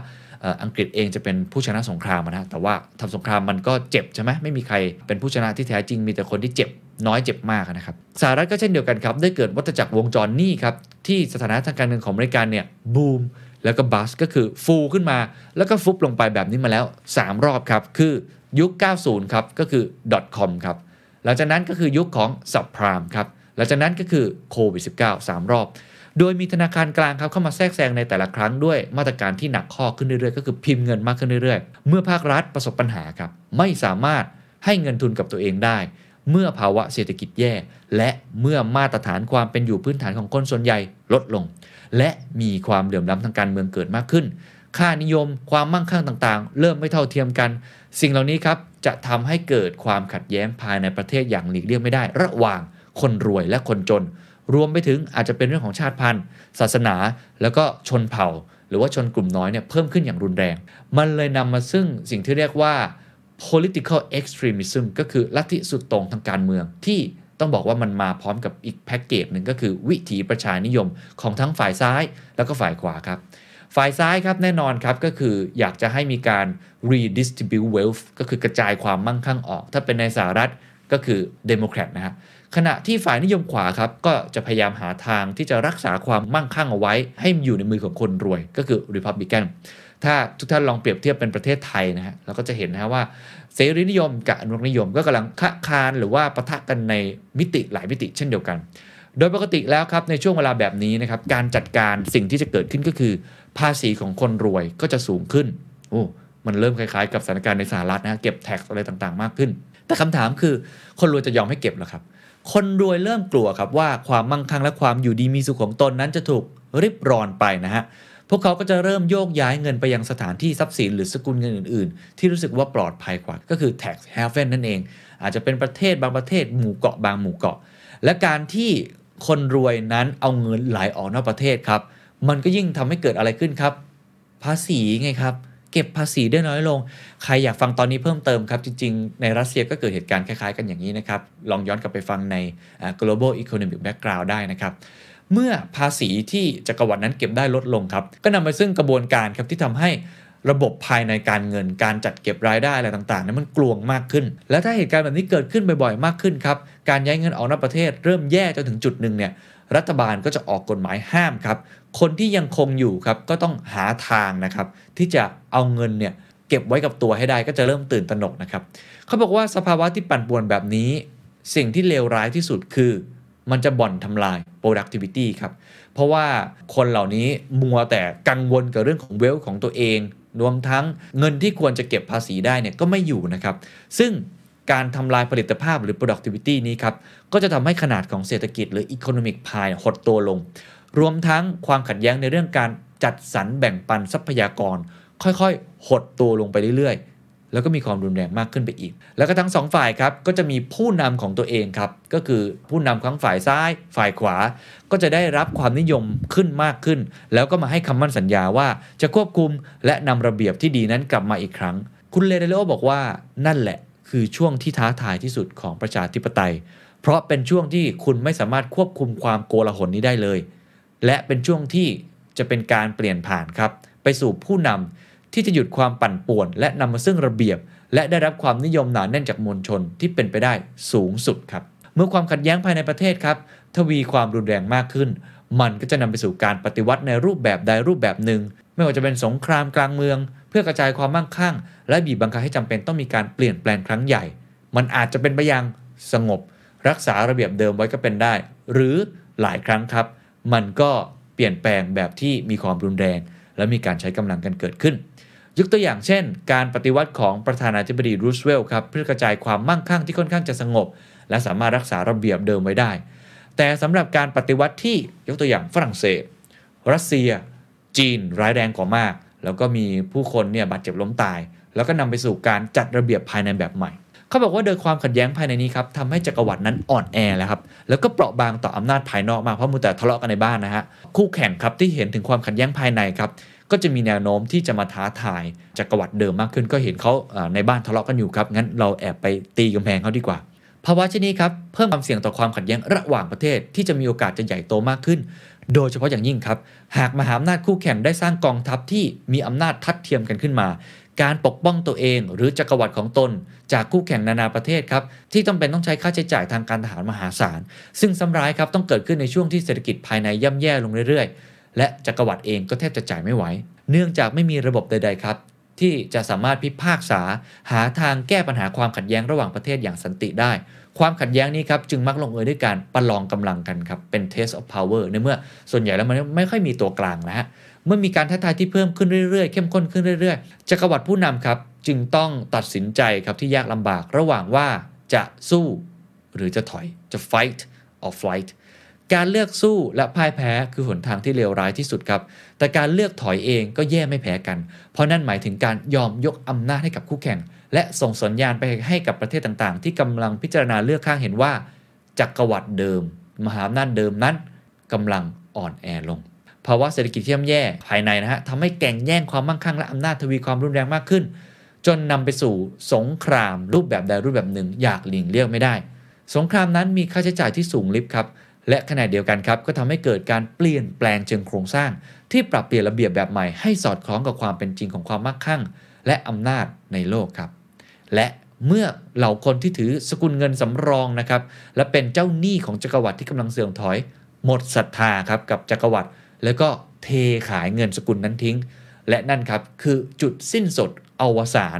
อังกฤษเองจะเป็นผู้ชนะสงครามนะแต่ว่าทำสงครามมันก็เจ็บใช่ไหมไม่มีใครเป็นผู้ชนะที่แท้จริงมีแต่คนที่เจ็บน้อยเจ็บมากนะครับสหรัฐก็เช่นเดียวกันครับ ได้เกิดวัฏจักรวงจรหนี้ครับ ที่สถานะทางการเงินของอเมริกาเนี่ยบูมแล้วก็บัสก็คือฟูขึ้นมา แล้วก็ฟุบลงไปแบบนี้มาแล้ว 3 รอบครับ คือยุค 90 ครับ ก็คือ .com ครับหลังจากนั้นก็คือยุคของ subprime ครับหลังจากนั้นก็คือโควิด -19 3 รอบ โดยมีธนาคารกลางครับเข้ามาแทรกแซงในแต่ละครั้งด้วยมาตรการที่หนักข้อขึ้นเรื่อยๆ ก็คือพิมพ์เงินมากขึ้นเรื่อยๆ เมื่อภาครัฐประสบปัญหาครับไม่สามารถให้เงินทุนกับตัวเองได้ เมื่อภาวะเศรษฐกิจแย่ และเมื่อมาตรฐานความเป็นอยู่พื้นฐานของคนส่วนใหญ่ลดลง และมีความเหลื่อมล้ำทางการเมืองเกิดมากขึ้น ค่านิยมความมั่งคั่งต่างๆ เริ่มไม่เท่าเทียมกัน สิ่งเหล่านี้ครับจะทำให้เกิดความขัดแย้งภายในประเทศอย่างหลีกเลี่ยงไม่ได้ ระหว่างคนรวยและคนจน รวมไปถึงอาจจะเป็นเรื่องของชาติพันธุ์ ศาสนา แล้วก็ชนเผ่า หรือว่าชนกลุ่มน้อยเนี่ยเพิ่มขึ้นอย่างรุนแรง มันเลยนำมาซึ่งสิ่งที่เรียกว่า political extremism ก็คือลัทธิสุดโต่งทางการเมืองที่ต้องบอกว่ามันมาพร้อมกับอีกแพ็กเกจหนึ่งก็คือวิถีประชานิยมของทั้งฝ่ายซ้ายแล้วก็ฝ่ายขวาครับ ฝ่ายซ้ายครับแน่นอนครับก็คืออยากจะให้มีการ redistribute wealth ก็คือกระจายความมั่งคั่งออก ถ้าเป็นในสหรัฐก็คือ Democrat นะฮะ ขณะที่ฝ่ายนิยมขวาครับก็จะพยายามหาทางที่จะรักษาความมั่งคั่งเอาไว้ ให้อยู่ในมือของคนรวยก็คือ Republican ถ้าทุกท่านลองเปรียบเทียบเป็นประเทศไทยนะฮะเราก็จะเห็นนะว่าเสรีนิยมกับอนุรักษนิยมก็กำลังคะคานหรือว่าปะทะกันในมิติหลายมิติเช่นเดียวกัน โดยปกติแล้วครับในช่วงเวลาแบบนี้นะครับการจัดการสิ่งที่จะเกิดขึ้นก็คือ ภาษีของคนรวยก็จะสูงขึ้นโอ้มันเริ่มคล้ายๆ กับสถานการณ์ในสหรัฐนะฮะเก็บแท็กอะไรต่างๆ มากขึ้น แต่คำถามคือคนรวยจะยอมให้เก็บหรอครับ คนรวยเริ่มกลัวครับว่าความมั่งคั่งและความอยู่ดีมีสุขของตนนั้นจะถูกริบรอนไปนะฮะพวกเขาก็จะเริ่มโยกย้ายเงินไปยังสถานที่ทรัพย์สินหรือสกุลเงินอื่น ๆ ที่รู้สึกว่าปลอดภัยกว่า ก็คือ tax haven นั่นเอง อาจจะเป็นประเทศบางประเทศหมู่เกาะบางหมู่เกาะ และการที่คนรวยนั้นเอาเงินไหลออกนอกประเทศครับ มันก็ยิ่งทำให้เกิดอะไรขึ้นครับ ภาษีไงครับ ก็บภาษีได้น้อยลง ใครอยากฟังตอนนี้เพิ่มเติมครับ จริง ๆ ในรัสเซียก็เกิดเหตุการณ์คล้ายๆ กันอย่างนี้นะครับ ลองย้อนกลับไปฟังใน global economic background ได้นะครับ เมื่อภาษีที่จักรวรรดินั้นเก็บได้ลดลงครับ ก็นำมาซึ่งกระบวนการครับที่ทำให้ระบบภายในการเงินการจัดเก็บรายได้อะไรต่างๆนั้นมันกลวงมากขึ้น แล้วถ้าเหตุการณ์แบบนี้เกิดขึ้นบ่อยๆมากขึ้นครับการย้ายเงินออกนอกประเทศ เริ่มแย่จนถึงจุดหนึ่งเนี่ยรัฐบาลก็จะออกกฎหมายห้ามครับ คนที่ยังคงอยู่ครับก็ต้องหาทางนะครับที่จะเอาเงินเนี่ยเก็บไว้กับตัวให้ได้ก็จะเริ่มตื่นตระหนกนะครับเขาบอกว่าสภาวะที่ปั่นป่วนแบบนี้ สิ่งที่เลวร้ายที่สุดคือ มันจะบ่อนทำลาย productivity ครับเพราะว่าคนเหล่านี้มัวแต่กังวลกับเรื่องของเวลของตัวเอง รวมทั้งเงินที่ควรจะเก็บภาษีได้เนี่ยก็ไม่อยู่นะครับ ซึ่งการทำลายผลิตภาพหรือ productivity นี้ครับ ก็จะทำให้ขนาดของเศรษฐกิจหรือ economic pie หดตัวลง รวมทั้งความขัดแย้งในเรื่องการจัดสรรแบ่งปันทรัพยากร ค่อยๆ หดตัวลงไปเรื่อยๆ แล้วก็มีความรุนแรงมากขึ้นไปอีก แล้วก็ทั้งสองฝ่ายครับก็จะมีผู้นำของตัวเองครับ ก็คือผู้นำทั้งฝ่ายซ้าย ฝ่ายขวา ก็จะได้รับความนิยมขึ้นมากขึ้น แล้วก็มาให้คำมั่นสัญญาว่าจะควบคุมและนำระเบียบที่ดีนั้นกลับมาอีกครั้ง คุณเลเดโลบอกว่านั่นแหละคือช่วงที่ท้าทายที่สุดของประชาธิปไตย เพราะเป็นช่วงที่คุณไม่สามารถควบคุมความโกลาหลนี้ได้เลย และเป็นช่วงที่จะเป็นการเปลี่ยนผ่านครับ ไปสู่ผู้นำที่จะหยุดความปั่นป่วน และนำมาซึ่งระเบียบ และได้รับความนิยมหนาแน่นจากมวลชนที่เป็นไปได้สูงสุดครับ เมื่อความขัดแย้งภายในประเทศครับ ทวีความรุนแรงมากขึ้น มันก็จะนำไปสู่การปฏิวัติในรูปแบบใดรูปแบบหนึ่ง ไม่ว่าจะเป็นสงครามกลางเมือง เพื่อกระจายความมั่งคั่ง และบีบบังคับให้จำเป็นต้องมีการเปลี่ยนแปลงครั้งใหญ่ มันอาจจะเป็นไปอย่างสงบ รักษาระเบียบเดิมไว้ก็เป็นได้ หรือหลายครั้งครับ มันก็เปลี่ยนแปลงแบบที่มีความรุนแรง และมีการใช้กำลังกันเกิดขึ้น ยกตัวอย่างเช่น การปฏิวัติของประธานาธิบดีรูสเวลต์ครับเพื่อกระจายความมั่งคั่งที่ค่อนข้างจะสงบ และสามารถรักษาระเบียบเดิมไว้ได้ แต่สำหรับการปฏิวัติที่ยกตัวอย่างฝรั่งเศส รัสเซีย จีนร้ายแรงกว่ามาก แล้วก็มีผู้คนเนี่ยบาดเจ็บล้มตาย แล้วก็นำไปสู่การจัดระเบียบภายในแบบใหม่ เขาบอกว่าโดยความขัดแย้งภายในนี้ครับทำให้จักรวรรดินั้นอ่อนแอแล้วครับแล้วก็เปราะบางต่ออำนาจภายนอกมากเพราะมัวแต่ทะเลาะกันในบ้านนะฮะคู่แข่งครับที่เห็นถึงความขัดแย้งภายในครับก็จะมีแนวโน้มที่จะมาท้าทายจักรวรรดิเดิมมากขึ้น ก็เห็นเขาในบ้านทะเลาะกันอยู่ครับงั้นเราแอบไปตีกำแพงเขาดีกว่าภาวะเช่นนี้ครับเพิ่มความเสี่ยงต่อความขัดแย้งระหว่างประเทศที่จะมีโอกาสจะใหญ่โตมากขึ้น โดยเฉพาะอย่างยิ่งครับ หากมหาอำนาจคู่แข่งได้สร้างกองทัพที่มีอำนาจทัดเทียมกันขึ้นมา การปกป้องตัวเอง หรือจักรวรรดิของตน จากคู่แข่งนานาประเทศครับที่ต้องเป็นต้องใช้ค่าใช้จ่ายทางการทหารมหาศาล ซึ่งซ้ำร้ายครับต้องเกิดขึ้นในช่วงที่เศรษฐกิจภายในย่ำแย่ลงเรื่อยๆ และจักรวรรดิเองก็แทบจะจ่ายไม่ไหว เนื่องจากไม่มีระบบใดๆครับที่จะสามารถพิพากษาหาทางแก้ปัญหาความขัดแย้งระหว่างประเทศอย่างสันติได้ ความขัดแย้งนี้ครับจึงมักลงเอยด้วยการประลองกำลังกันครับเป็น test of power ในเมื่อส่วนใหญ่แล้วมันไม่ค่อยมีตัวกลางนะฮะ เมื่อมีการท้าทายที่เพิ่มขึ้นเรื่อยๆ เข้มข้นขึ้นเรื่อยๆจักรวรรดิผู้นำครับจึงต้องตัดสินใจครับที่ยากลำบากระหว่างว่าจะสู้หรือจะถอยจะ fight or flight การเลือกสู้และพ่ายแพ้คือหนทางที่เลวร้ายที่สุดครับ แต่การเลือกถอยเองก็แย่ไม่แพ้กัน เพราะนั่นหมายถึงการยอมยกอำนาจให้กับคู่แข่ง และส่งสัญญาณไปให้กับประเทศต่างๆ ที่กำลังพิจารณาเลือกข้างเห็นว่าจักรวรรดิเดิม มหาอำนาจเดิมนั้นกำลังอ่อนแอลง ภาวะเศรษฐกิจที่ย่ำแย่ภายในนะฮะทำให้แก่งแย่งความมั่งคั่งและอำนาจทวีความรุนแรงมากขึ้น จนนำไปสู่สงครามรูปแบบใดรูปแบบหนึ่ง อยากหลีกเลี่ยงไม่ได้ สงครามนั้นมีค่าใช้จ่ายที่สูงลิบครับและขณะเดียวกันครับก็ทำให้เกิดการเปลี่ยนแปลงเชิงโครงสร้าง ที่ปรับเปลี่ยนระเบียบแบบใหม่ให้สอดคล้องกับความเป็นจริงของความมั่งคั่ง และอำนาจในโลกครับ และเมื่อเหล่าคนที่ถือสกุลเงินสำรองนะครับ และเป็นเจ้าหนี้ของจักรวรรดิที่กำลังเสื่อมถอย หมดศรัทธาครับกับจักรวรรดิ แล้วก็เทขายเงินสกุลนั้นทิ้ง และนั่นครับคือจุดสิ้นสุดอวสาน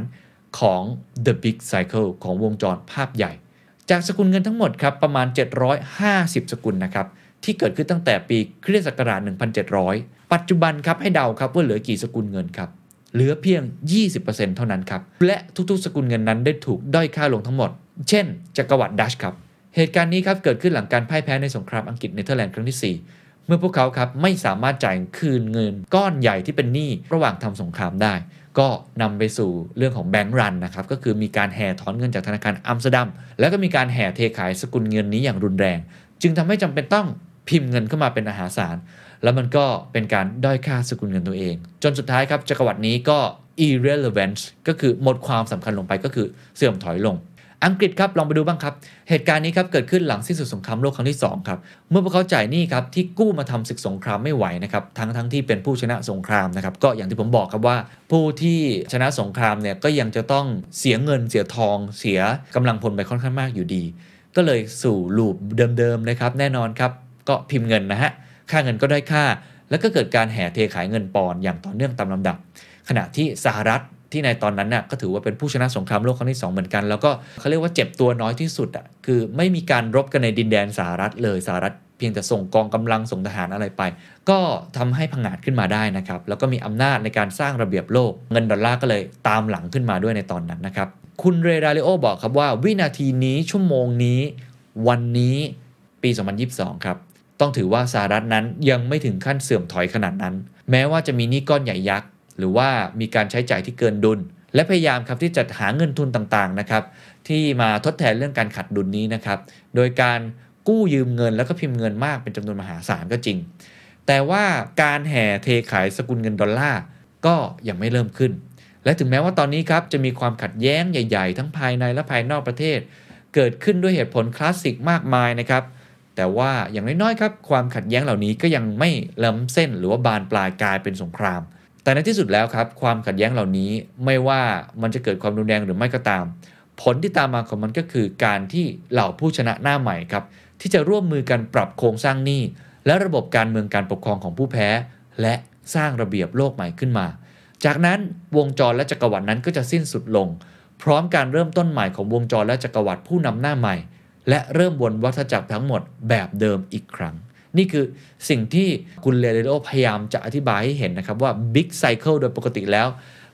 ของ The Big Cycle ของวงจรภาพใหญ่ จากสกุลเงินทั้งหมดครับประมาณ 750 สกุลนะครับที่เกิดขึ้นตั้งแต่ปีคริสตศักราช 1700 ปัจจุบันครับให้เดาครับว่าเหลือกี่สกุลเงินครับเหลือเพียง 20%เท่านั้นครับ และทุกๆ สกุลเงินนั้นได้ถูกด้อยค่าลงทั้งหมด เช่น จักรวรรดิดัตช์ครับ เหตุการณ์นี้ครับเกิดขึ้นหลังการพ่ายแพ้ในสงครามอังกฤษเนเธอร์แลนด์ครั้งที่4 เมื่อพวกเขาครับไม่สามารถจ่ายคืนเงินก้อนใหญ่ที่เป็นหนี้ระหว่างทำสงครามได้ ก็นำไปสู่เรื่องของ bank run นะครับก็คือมีการแห่ถอนเงินจากธนาคารอัมสเตอร์ดัมแล้วก็มีการแห่เทขายสกุลเงินนี้อย่างรุนแรง จึงทำให้จำเป็นต้องพิมพ์เงินเข้ามาเป็นอาหารสาร แล้วมันก็เป็นการด้อยค่าสกุลเงินตัวเอง จนสุดท้ายครับจักรวรรดินี้ก็ irrelevant ก็คือหมดความสำคัญลงไปก็คือเสื่อมถอยลง อังกฤษครับลองไปดูบ้างครับ เหตุการณ์นี้ครับเกิดขึ้นหลังสิ้นสุดสงครามโลกครั้งที่ 2 ครับ เมื่อพวกเขาจ่ายหนี้ครับที่กู้มาทำศึกสงครามไม่ไหวนะครับทั้งทั้งที่เป็นผู้ชนะสงครามนะครับก็อย่างที่ผมบอกครับว่า ผู้ที่ชนะสงครามเนี่ยก็ยังจะต้องเสียเงินเสียทอง เสียกำลังพลไปค่อนข้างมากอยู่ดี ก็เลยสู่ลูปเดิมๆนะครับแน่นอนครับก็พิมพ์เงินนะฮะค่าเงินก็ได้ค่า แล้วก็เกิดการแห่เทขายเงินปอนอย่างต่อเนื่องตามลำดับ ขณะที่สหรัฐ ที่ในตอนนั้นน่ะก็ถือว่าเป็นผู้ชนะสงครามโลกครั้งที่ 2 เหมือนกัน แล้วก็เขาเรียกว่าเจ็บตัวน้อยที่สุดอะคือไม่มีการรบกันในดินแดนสหรัฐเลยสหรัฐเพียงแต่ส่งกองกำลังส่งทหารอะไรไป ก็ทำให้พังงาดขึ้นมาได้นะครับ แล้วก็มีอำนาจในการสร้างระเบียบโลก เงินดอลลาร์ก็เลยตามหลังขึ้นมาด้วยในตอนนั้นนะครับ คุณเรดาริโอบอกครับว่าวินาทีนี้ชั่วโมงนี้ วันนี้ปี 2022 ครับ ต้องถือว่าสหรัฐนั้นยังไม่ถึงขั้นเสื่อมถอยขนาดนั้น แม้ว่าจะมีหนี้ก้อนใหญ่ยักษ์ หรือว่ามีการใช้จ่ายที่เกินดุล และพยายามครับที่จะหาเงินทุนต่างๆนะครับที่มาทดแทนเรื่องการขาดดุลนี้นะครับ โดยการกู้ยืมเงินแล้วก็พิมพ์เงินมากเป็นจำนวนมหาศาลก็จริง แต่ว่าการแห่เทขายสกุลเงินดอลลาร์ก็ยังไม่เริ่มขึ้น และถึงแม้ว่าตอนนี้ครับจะมีความขัดแย้งใหญ่ ๆ ทั้งภายในและภายนอกประเทศ เกิดขึ้นด้วยเหตุผลคลาสสิกมากมายนะครับ แต่ว่าอย่างน้อยๆครับความขัดแย้งเหล่านี้ก็ยังไม่ล้ำเส้นหรือว่าบานปลายกลายเป็นสงคราม แต่ในที่สุดแล้วครับ ความขัดแย้งเหล่านี้ไม่ว่ามันจะเกิดความรุนแรงหรือไม่ก็ตาม ผลที่ตามมาของมันก็คือการที่เหล่าผู้ชนะหน้าใหม่ครับ ที่จะร่วมมือกันปรับโครงสร้างหนี้ และระบบการเมืองการปกครองของผู้แพ้ และสร้างระเบียบโลกใหม่ขึ้นมา จากนั้นวงจรและจักรวรรดินั้นก็จะสิ้นสุดลง พร้อมการเริ่มต้นใหม่ของวงจรและจักรวรรดิผู้นำหน้าใหม่ และเริ่มวนวัฏจักรทั้งหมดแบบเดิมอีกครั้ง นี่คือสิ่งที่คุณเลเดโอพยายามจะอธิบายให้เห็นนะครับว่า Big Cycle โดยปกติแล้ว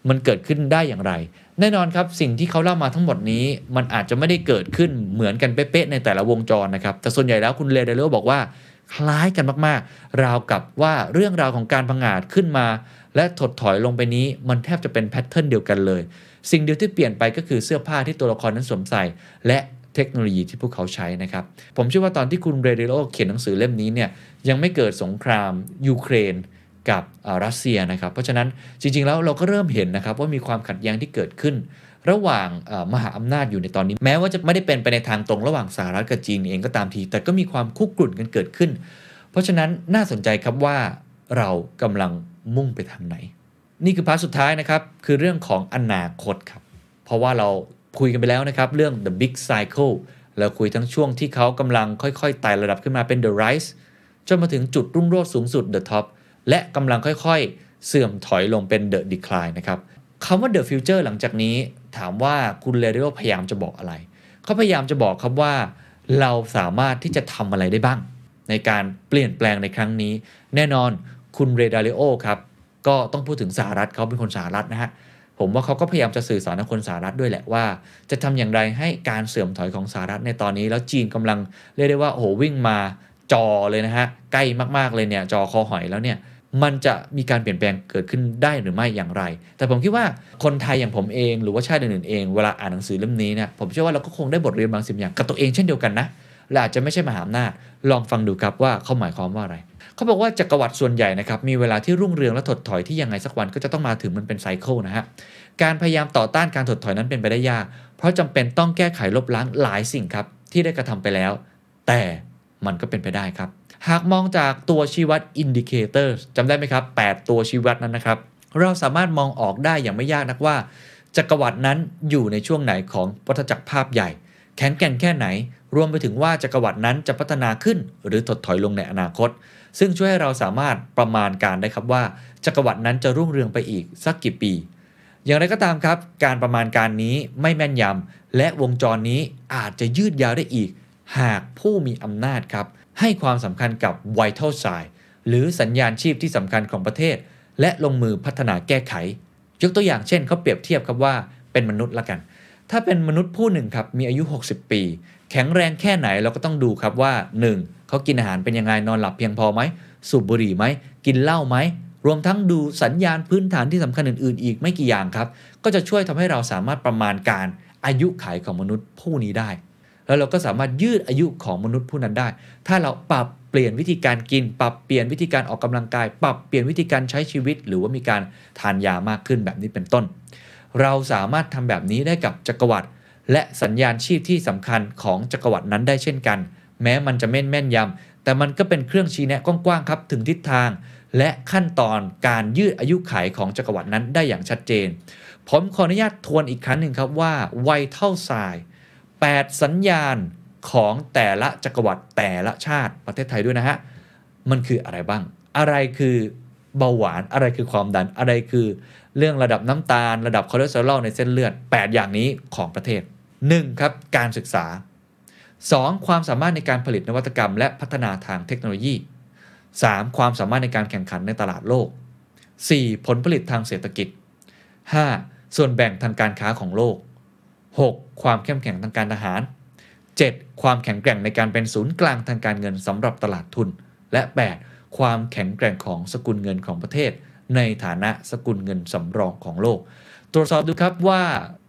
มันเกิดขึ้นได้อย่างไร แน่นอนครับสิ่งที่เขาเล่ามาทั้งหมดนี้มันอาจจะไม่ได้เกิดขึ้นเหมือนกันเป๊ะๆในแต่ละวงจรนะครับ แต่ส่วนใหญ่แล้วคุณเลเดโอบอกว่าคล้ายกันมากๆ ราวกับว่าเรื่องราวของการพังอาจขึ้นมา และถดถอยลงไปนี้มันแทบจะเป็นแพทเทิร์นเดียวกันเลย สิ่งเดียวที่เปลี่ยนไปก็คือเสื้อผ้าที่ตัวละครนั้นสวมใส่ และ เทคโนโลยีที่พวกเขาใช้นะครับ ผมเชื่อว่าตอนที่คุณเรเดโอเขียนหนังสือเล่มนี้เนี่ยยังไม่เกิดสงครามยูเครนกับรัสเซียนะครับ เพราะฉะนั้นจริง ๆ แล้วเราก็เริ่มเห็นนะครับว่ามีความขัดแย้งที่เกิดขึ้น ระหว่างมหาอำนาจอยู่ในตอนนี้ แม้ว่าจะไม่ได้เป็นไปในทางตรงระหว่างสหรัฐกับจีนเองก็ตามที แต่ก็มีความคุกรุ่นกันเกิดขึ้น เพราะฉะนั้นน่าสนใจครับว่าเรากำลังมุ่งไปทางไหน นี่คือ part สุดท้ายนะครับคือเรื่องของอนาคตครับเพราะว่าเรา คุยกันไปแล้วนะครับ เรื่อง the big cycle เราคุยทั้งช่วงที่เขากำลังค่อยๆไต่ระดับขึ้นมาเป็น the rise จนมาถึงจุดรุ่งโรจน์สูงสุด the top และกำลังค่อยๆ เสื่อมถอยลงเป็น the decline นะครับคำว่า the future หลังจากนี้ถามว่าคุณ Ray Dalio พยายามจะบอกอะไร เขาพยายามจะบอกครับว่า เราสามารถที่จะทำอะไรได้บ้าง ในการเปลี่ยนแปลงในครั้งนี้ แน่นอนคุณเรดาริโอครับก็ต้องพูดถึงสหรัฐเขาเป็นคนสหรัฐนะฮะ ผมว่าเขาก็พยายามจะสื่อสารกับคนสหรัฐด้วยแหละว่า จะทำอย่างไรให้การเสื่อมถอยของสหรัฐในตอนนี้ แล้วจีนกำลังเรียกได้ว่าโอ้โหวิ่งมาจอเลยนะฮะใกล้มากๆเลยเนี่ยจอคอหอยแล้วเนี่ยมันจะมีการเปลี่ยนแปลงเกิดขึ้นได้หรือไม่อย่างไร แต่ผมคิดว่าคนไทยอย่างผมเองหรือว่าชาติอื่นๆเองเวลาอ่านหนังสือเล่มนี้เนี่ยผมเชื่อว่าเราก็คงได้บทเรียนบางสิ่งอย่างกับตัวเองเช่นเดียวกันนะและอาจจะไม่ใช่มหาอำนาจลองฟังดูครับว่าเขาหมายความว่าอะไร เขาบอกว่าจักรวรรดิส่วนใหญ่นะครับมีเวลาที่รุ่งเรืองและถดถอยที่ยังไงสักวันก็จะต้องมาถึงมันเป็นไซเคิลนะฮะการพยายามต่อต้านการถดถอยนั้นเป็นไปได้ยาก เพราะจำเป็นต้องแก้ไขลบล้างหลายสิ่งครับที่ได้กระทำไปแล้ว แต่มันก็เป็นไปได้ครับ หากมองจากตัวชี้วัด indicators จำได้ไหมครับ 8 ตัวชี้วัดนั้นนะครับ เราสามารถมองออกได้อย่างไม่ยากนักว่า จักรวรรดินั้นอยู่ในช่วงไหนของวัฏจักรภาพใหญ่ แข็งแกร่งแค่ไหน รวมไปถึงว่าจักรวรรดินั้นจะพัฒนาขึ้น หรือถดถอยลงในอนาคต ซึ่งช่วยให้เราสามารถประมาณการได้ครับว่าจักรวรรดินั้นจะรุ่งเรืองไปอีกสักกี่ปี อย่างไรก็ตามครับ การประมาณการนี้ไม่แม่นยำและวงจรนี้อาจจะยืดยาวได้อีก หากผู้มีอำนาจครับ ให้ความสำคัญกับ vital sign หรือสัญญาณชีพที่สำคัญของประเทศ และลงมือพัฒนาแก้ไข ยกตัวอย่างเช่นเขาเปรียบเทียบครับว่าเป็นมนุษย์ละกัน ถ้าเป็นมนุษย์ผู้หนึ่งครับมีอายุ 60 ปี แข็งแรงแค่ไหนเราก็ต้องดูครับว่า 1. เขากินอาหารเป็นยังไงนอนหลับเพียงพอไหม สูบบุหรี่ไหม กินเหล้าไหม รวมทั้งดูสัญญาณพื้นฐานที่สำคัญอื่นๆ อีกไม่กี่อย่างครับ ก็จะช่วยทำให้เราสามารถประมาณการอายุขัยของมนุษย์ผู้นี้ได้ แล้วเราก็สามารถยืดอายุของมนุษย์ผู้นั้นได้ ถ้าเราปรับเปลี่ยนวิธีการกิน ปรับเปลี่ยนวิธีการออกกำลังกาย ปรับเปลี่ยนวิธีการใช้ชีวิต หรือว่ามีการทานยามากขึ้นแบบนี้เป็นต้น เราสามารถทำแบบนี้ได้กับจักรวรรดิและสัญญาณชีพที่สำคัญของจักรวรรดินั้นได้เช่นกัน แม้มันจะไม่นแม่นยำแต่มันก็เป็นเครื่องชี้แนะกว้างๆครับถึงทิศทาง และขั้นตอนการยืดอายุขัยของจักรวรรดินั้นได้อย่างชัดเจน ผมขออนุญาตทวนอีกครั้งหนึ่งครับว่าไวเท่าทราย 8 สัญญาณของแต่ละจักรวรรดิแต่ละชาติประเทศไทยด้วยนะฮะมันคืออะไรบ้าง อะไรคือ เบาหวานอะไรคือความดันอะไรคือ เรื่องระดับน้ำตาล ระดับคอเลสเตอรอลในเส้นเลือด 8 อย่างนี้ของประเทศ 1. ครับการศึกษา 2. ความสามารถในการผลิตนวัตกรรม และพัฒนาทางเทคโนโลยี 3. ความสามารถในการแข่งขันในตลาดโลก 4. ผลผลิตทางเศรษฐกิจ 5. ส่วนแบ่งทางการค้าของโลก 6. ความเข้มแข็งทางการทหาร 7. ความแข็งแกร่งในการเป็นศูนย์กลางทางการเงินสำหรับตลาดทุน และ 8. ความแข็งแกร่งของสกุลเงินของประเทศ ในฐานะสกุลเงินสำรองของโลก ตรวจสอบดูครับว่า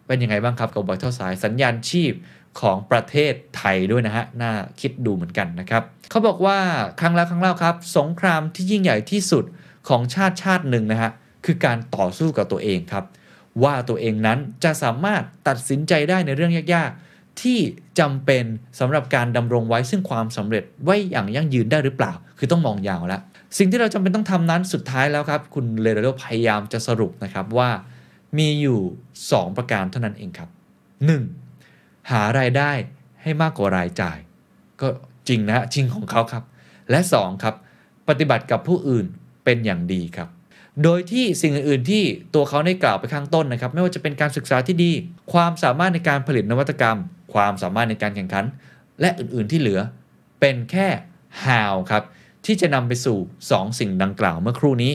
เป็นยังไงบ้างครับกับไวท์เท่าสายสัญญาณชีพของประเทศไทยด้วยนะฮะ น่าคิดดูเหมือนกันนะครับ เขาบอกว่าครั้งแล้วครั้งเล่าครับ สงครามที่ยิ่งใหญ่ที่สุดของชาติชาติหนึ่งนะฮะ คือการต่อสู้กับตัวเองครับ ว่าตัวเองนั้นจะสามารถตัดสินใจได้ในเรื่องยากๆ ที่จำเป็นสำหรับการดำรงไว้ซึ่งความสำเร็จไว้อย่างยั่งยืนได้หรือเปล่า คือต้องมองยาวแล้ว สิ่งที่เราจำเป็นต้องทำนั้นสุดท้ายแล้วครับ คุณเลโรพยายามจะสรุปนะครับว่ามีอยู่ 2 ประการเท่านั้นเองครับ 1. หารายได้ให้มากกว่ารายจ่าย ก็จริงนะจริงของเขาครับ และ 2 ครับ ปฏิบัติกับผู้อื่นเป็นอย่างดีครับ โดยที่สิ่งอื่น ๆ ที่ตัวเขาได้กล่าวไปข้างต้นนะครับ ไม่ว่าจะเป็นการศึกษาที่ดี ความสามารถในการผลิตนวัตกรรม ความสามารถในการแข่งขัน และอื่น ๆ ที่เหลือ เป็นแค่ how ครับ ที่จะนำไปสู่ 2 สิ่งดังกล่าวเมื่อครู่นี้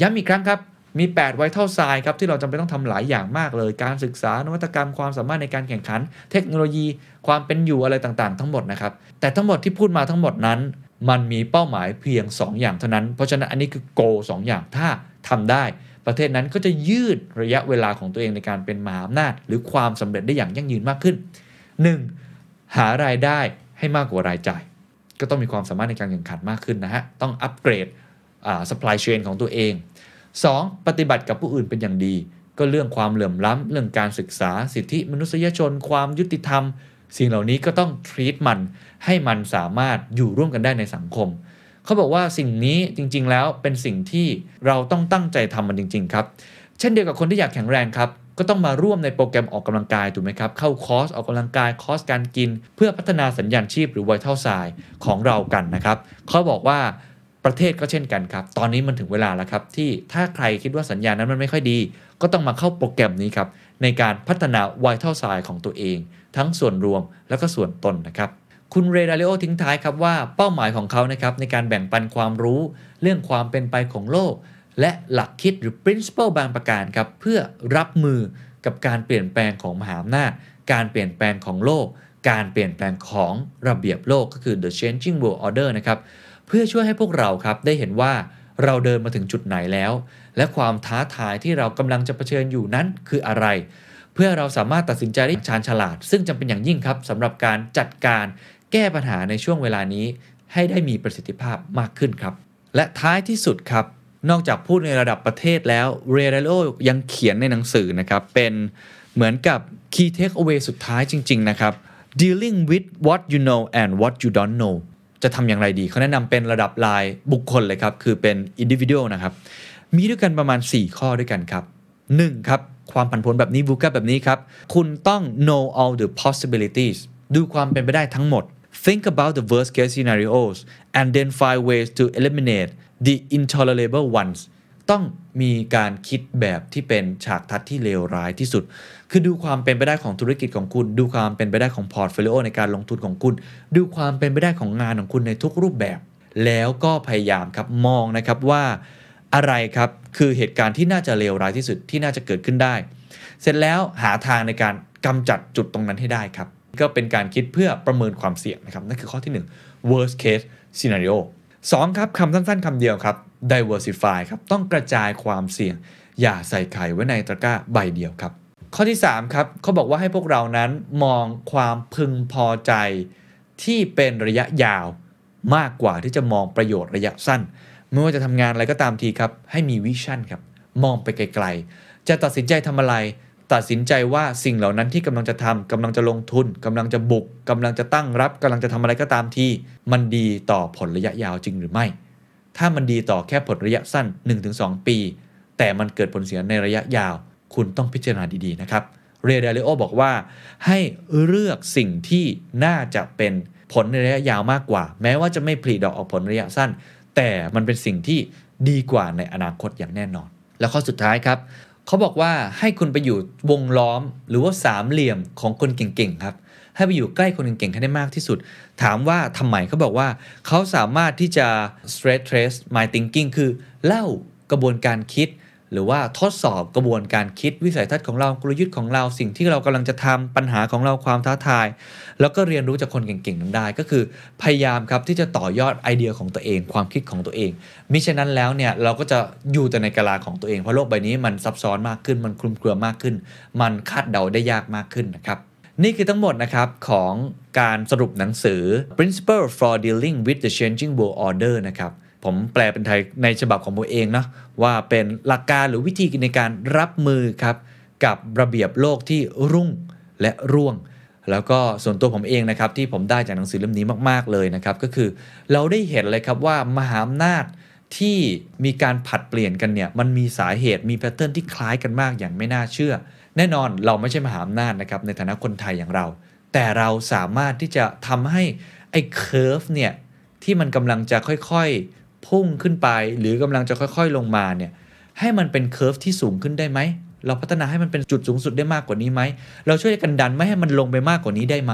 ย้ำอีกครั้งครับ มี 8 ไวท์เท่าทรายครับที่เราจำเป็นต้องทำหลายอย่างมากเลย การศึกษานวัตกรรมความสามารถในการแข่งขัน เทคโนโลยี ความเป็นอยู่อะไรต่างๆ ทั้งหมดนะครับ แต่ทั้งหมดที่พูดมาทั้งหมดนั้น มันมีเป้าหมายเพียง 2 อย่างเท่านั้น เพราะฉะนั้นอันนี้คือโกสองอย่างถ้าทำได้ประเทศนั้นก็จะยืดระยะเวลาของตัวเองในการเป็นมหาอำนาจ หรือความสำเร็จได้อย่างยั่งยืนมากขึ้น 1. หารายได้ให้มากกว่ารายจ่าย ก็ต้องมีความสามารถในการแข่งขันมากขึ้นนะฮะ ต้องอัปเกรดอ่า supply chain ของตัวเอง 2. ปฏิบัติกับผู้อื่นเป็นอย่างดี ก็เรื่องความเหลื่อมล้ำเรื่องการศึกษาสิทธิมนุษยชน ความยุติธรรม สิ่งเหล่านี้ก็ต้อง treat มันให้มันสามารถอยู่ร่วมกันได้ในสังคม เขาบอกว่าสิ่งนี้จริง ๆ แล้วเป็นสิ่งที่เราต้องตั้งใจทำมันจริง ๆ ครับ เช่นเดียวกับคนที่อยากแข็งแรงครับ ก็ต้องมาร่วมในโปรแกรมออกกำลังกายถูกไหมครับเข้าคอร์สออกกำลังกายคอร์สการกิน เพื่อพัฒนาสัญญาณชีพหรือไวท์เท่าทรายของเรากันนะครับเขาบอกว่าประเทศก็เช่นกันครับ ตอนนี้มันถึงเวลาแล้วครับ ที่ถ้าใครคิดว่าสัญญาณนั้นมันไม่ค่อยดี ก็ต้องมาเข้าโปรแกรมนี้ครับ ในการพัฒนาไวท์เท่าทรายของตัวเอง ทั้งส่วนรวมแล้วก็ส่วนตนนะครับคุณเรดาริโอทิ้งท้ายครับว่าเป้าหมายของเขานะครับในการแบ่งปันความรู้ เรื่องความเป็นไปของโลก และหลักคิดหรือ principle บางประการครับเพื่อรับมือกับการเปลี่ยนแปลงของมหาอำนาจ การเปลี่ยนแปลงของโลก การเปลี่ยนแปลงของระเบียบโลกก็คือ the changing world order นะครับเพื่อช่วยให้พวกเราครับได้เห็นว่าเราเดินมาถึงจุดไหนแล้ว และความท้าทายที่เรากำลังจะเผชิญอยู่นั้นคืออะไร เพื่อเราสามารถตัดสินใจได้ชาญฉลาด ซึ่งจำเป็นอย่างยิ่งครับสำหรับการจัดการแก้ปัญหาในช่วงเวลานี้ ให้ได้มีประสิทธิภาพมากขึ้นครับ และท้ายที่สุดครับ นอกจากพูดในระดับประเทศแล้วเรเดโ o ยังเขียนในหนังสือนะครับเป็นเหมือนกับ key takeaway สุดท้ายจริง ๆ นะครับ dealing with what you know and what you don't know จะทำอย่างไรดี เขาแนะนำเป็นระดับรายบุคคลเลยครับ คือเป็น individual นะครับ มีด้วยกันประมาณ 4 ข้อด้วยกันครับ 1. ครับ ความผันผวนแบบนี้ VUCA แบบนี้ครับ คุณต้อง know all the possibilities ดูความเป็นไปได้ทั้งหมด think about the worst case scenarios and then find ways to eliminate the intolerable ones ต้องมีการคิดแบบที่เป็นฉากทัศน์ที่เลวร้ายที่สุด คือดูความเป็นไปได้ของธุรกิจของคุณ ดูความเป็นไปได้ของ portfolio ในการลงทุนของคุณ ดูความเป็นไปได้ของงานของคุณในทุกรูปแบบ แล้วก็พยายามครับมองนะครับว่าอะไรครับคือเหตุการณ์ที่น่าจะเลวร้ายที่สุดที่น่าจะเกิดขึ้นได้ เสร็จแล้วหาทางในการกำจัดจุดตรงนั้นให้ได้ครับ ก็เป็นการคิดเพื่อประเมินความเสี่ยงนะครับนั่นคือข้อที่ 1 worst case scenario 2ครับคำสั้นๆคำเดียวครับ diversify ครับต้องกระจายความเสี่ยง อย่าใส่ไข่ไว้ในตะกร้าใบเดียวครับ ข้อที่ 3 ครับเขาบอกว่าให้พวกเรานั้นมองความพึงพอใจที่เป็นระยะยาวมากกว่าที่จะมองประโยชน์ระยะสั้นไม่ว่าจะทำงานอะไรก็ตามทีครับ ให้มีวิชั่นครับ มองไปไกลๆ จะตัดสินใจทำอะไร ตัดสินใจว่าสิ่งเหล่านั้นที่กำลังจะทำกำลังจะลงทุนกำลังจะบุกกำลังจะตั้งรับกำลังจะทำอะไรก็ตามที่ มันดีต่อผลระยะยาวจริงหรือไม่ ถ้ามันดีต่อแค่ผลระยะสั้น 1-2 ปี แต่มันเกิดผลเสียในระยะยาว คุณต้องพิจารณาดีๆนะครับเรเดลิโอบอกว่าให้เลือกสิ่งที่น่าจะเป็นผลในระยะยาวมากกว่า แม้ว่าจะไม่ผลิดอกออกผลระยะสั้น แต่มันเป็นสิ่งที่ดีกว่าในอนาคตอย่างแน่นอน แล้วข้อสุดท้ายครับ เขาบอกว่าให้คุณไปอยู่วงล้อมหรือว่าสามเหลี่ยมของคนเก่งๆครับ ให้ไปอยู่ใกล้คนเก่งๆให้ได้มากที่สุด ถามว่าทำไมเขาบอกว่าเขาสามารถที่จะ stress trace my thinking คือเล่ากระบวนการคิด หรือว่าทดสอบกระบวนการคิดวิสัยทัศน์ของเรากลยุทธ์ของเราสิ่งที่เรากำลังจะทำปัญหาของเราความท้าทาย แล้วก็เรียนรู้จากคนเก่งๆนั้นได้ ก็คือพยายามครับที่จะต่อยอดไอเดียของตัวเอง ความคิดของตัวเองมิฉะนั้นแล้วเนี่ยเราก็จะอยู่แต่ในกาลาของตัวเองเพราะโลกใบนี้มันซับซ้อนมากขึ้น มันคลุมเครือมากขึ้น มันคาดเดาได้ยากมากขึ้นนะครับนี่คือทั้งหมดนะครับของการสรุปหนังสือ Principle for Dealing with the Changing World Order นะครับ ผมแปลเป็นไทยในฉบับของผมเองนะว่าเป็นหลักการหรือวิธีในการรับมือครับ กับระเบียบโลกที่รุ่งและร่วง แล้วก็ส่วนตัวผมเองนะครับ ที่ผมได้จากหนังสือเล่มนี้มากๆเลยนะครับ ก็คือเราได้เห็นเลยครับว่ามหาอำนาจที่มีการผัดเปลี่ยนกันเนี่ยมันมีสาเหตุมีแพทเทิร์นที่คล้ายกันมากอย่างไม่น่าเชื่อ แน่นอนเราไม่ใช่มหาอำนาจนะครับในฐานะคนไทยอย่างเรา แต่เราสามารถที่จะทำให้ไอ้ curve เนี่ยที่มันกำลังจะค่อยๆ พุ่งขึ้นไป หรือกำลังจะค่อยๆลงมาเนี่ยให้มันเป็น curve ที่สูงขึ้นได้ไหมเราพัฒนาให้มันเป็นจุดสูงสุดได้มากกว่านี้ไหม เราช่วยกันดันไม่ให้มันลงไปมากกว่านี้ได้ไหม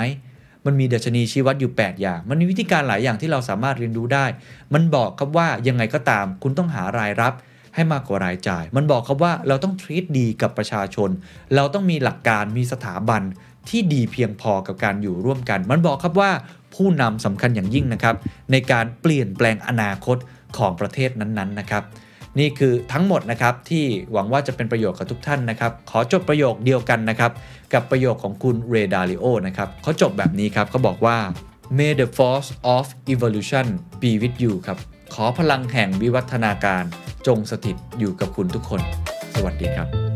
มันมีดัชนีชี้วัดอยู่ 8 อย่าง มันมีวิธีการหลายอย่างที่เราสามารถเรียนรู้ได้ มันบอกครับว่ายังไงก็ตาม คุณต้องหารายรับให้มากกว่ารายจ่าย มันบอกครับว่าเราต้อง treat ดีกับประชาชน เราต้องมีหลักการมีสถาบันที่ดีเพียงพอกับการอยู่ร่วมกัน มันบอกครับว่าผู้นำสำคัญอย่างยิ่งนะครับในการเปลี่ยนแปลงอนาคต ของประเทศนั้นๆนะครับ นี่คือทั้งหมดนะครับที่หวังว่าจะเป็นประโยชน์กับทุกท่านนะครับ ขอจบประโยคเดียวกันนะครับ กับประโยคของคุณเรดาริโอนะครับเขาจบแบบนี้ครับเขาบอกว่า May the force of evolution be with you ครับ ขอพลังแห่งวิวัฒนาการจงสถิตอยู่กับคุณทุกคน สวัสดีครับ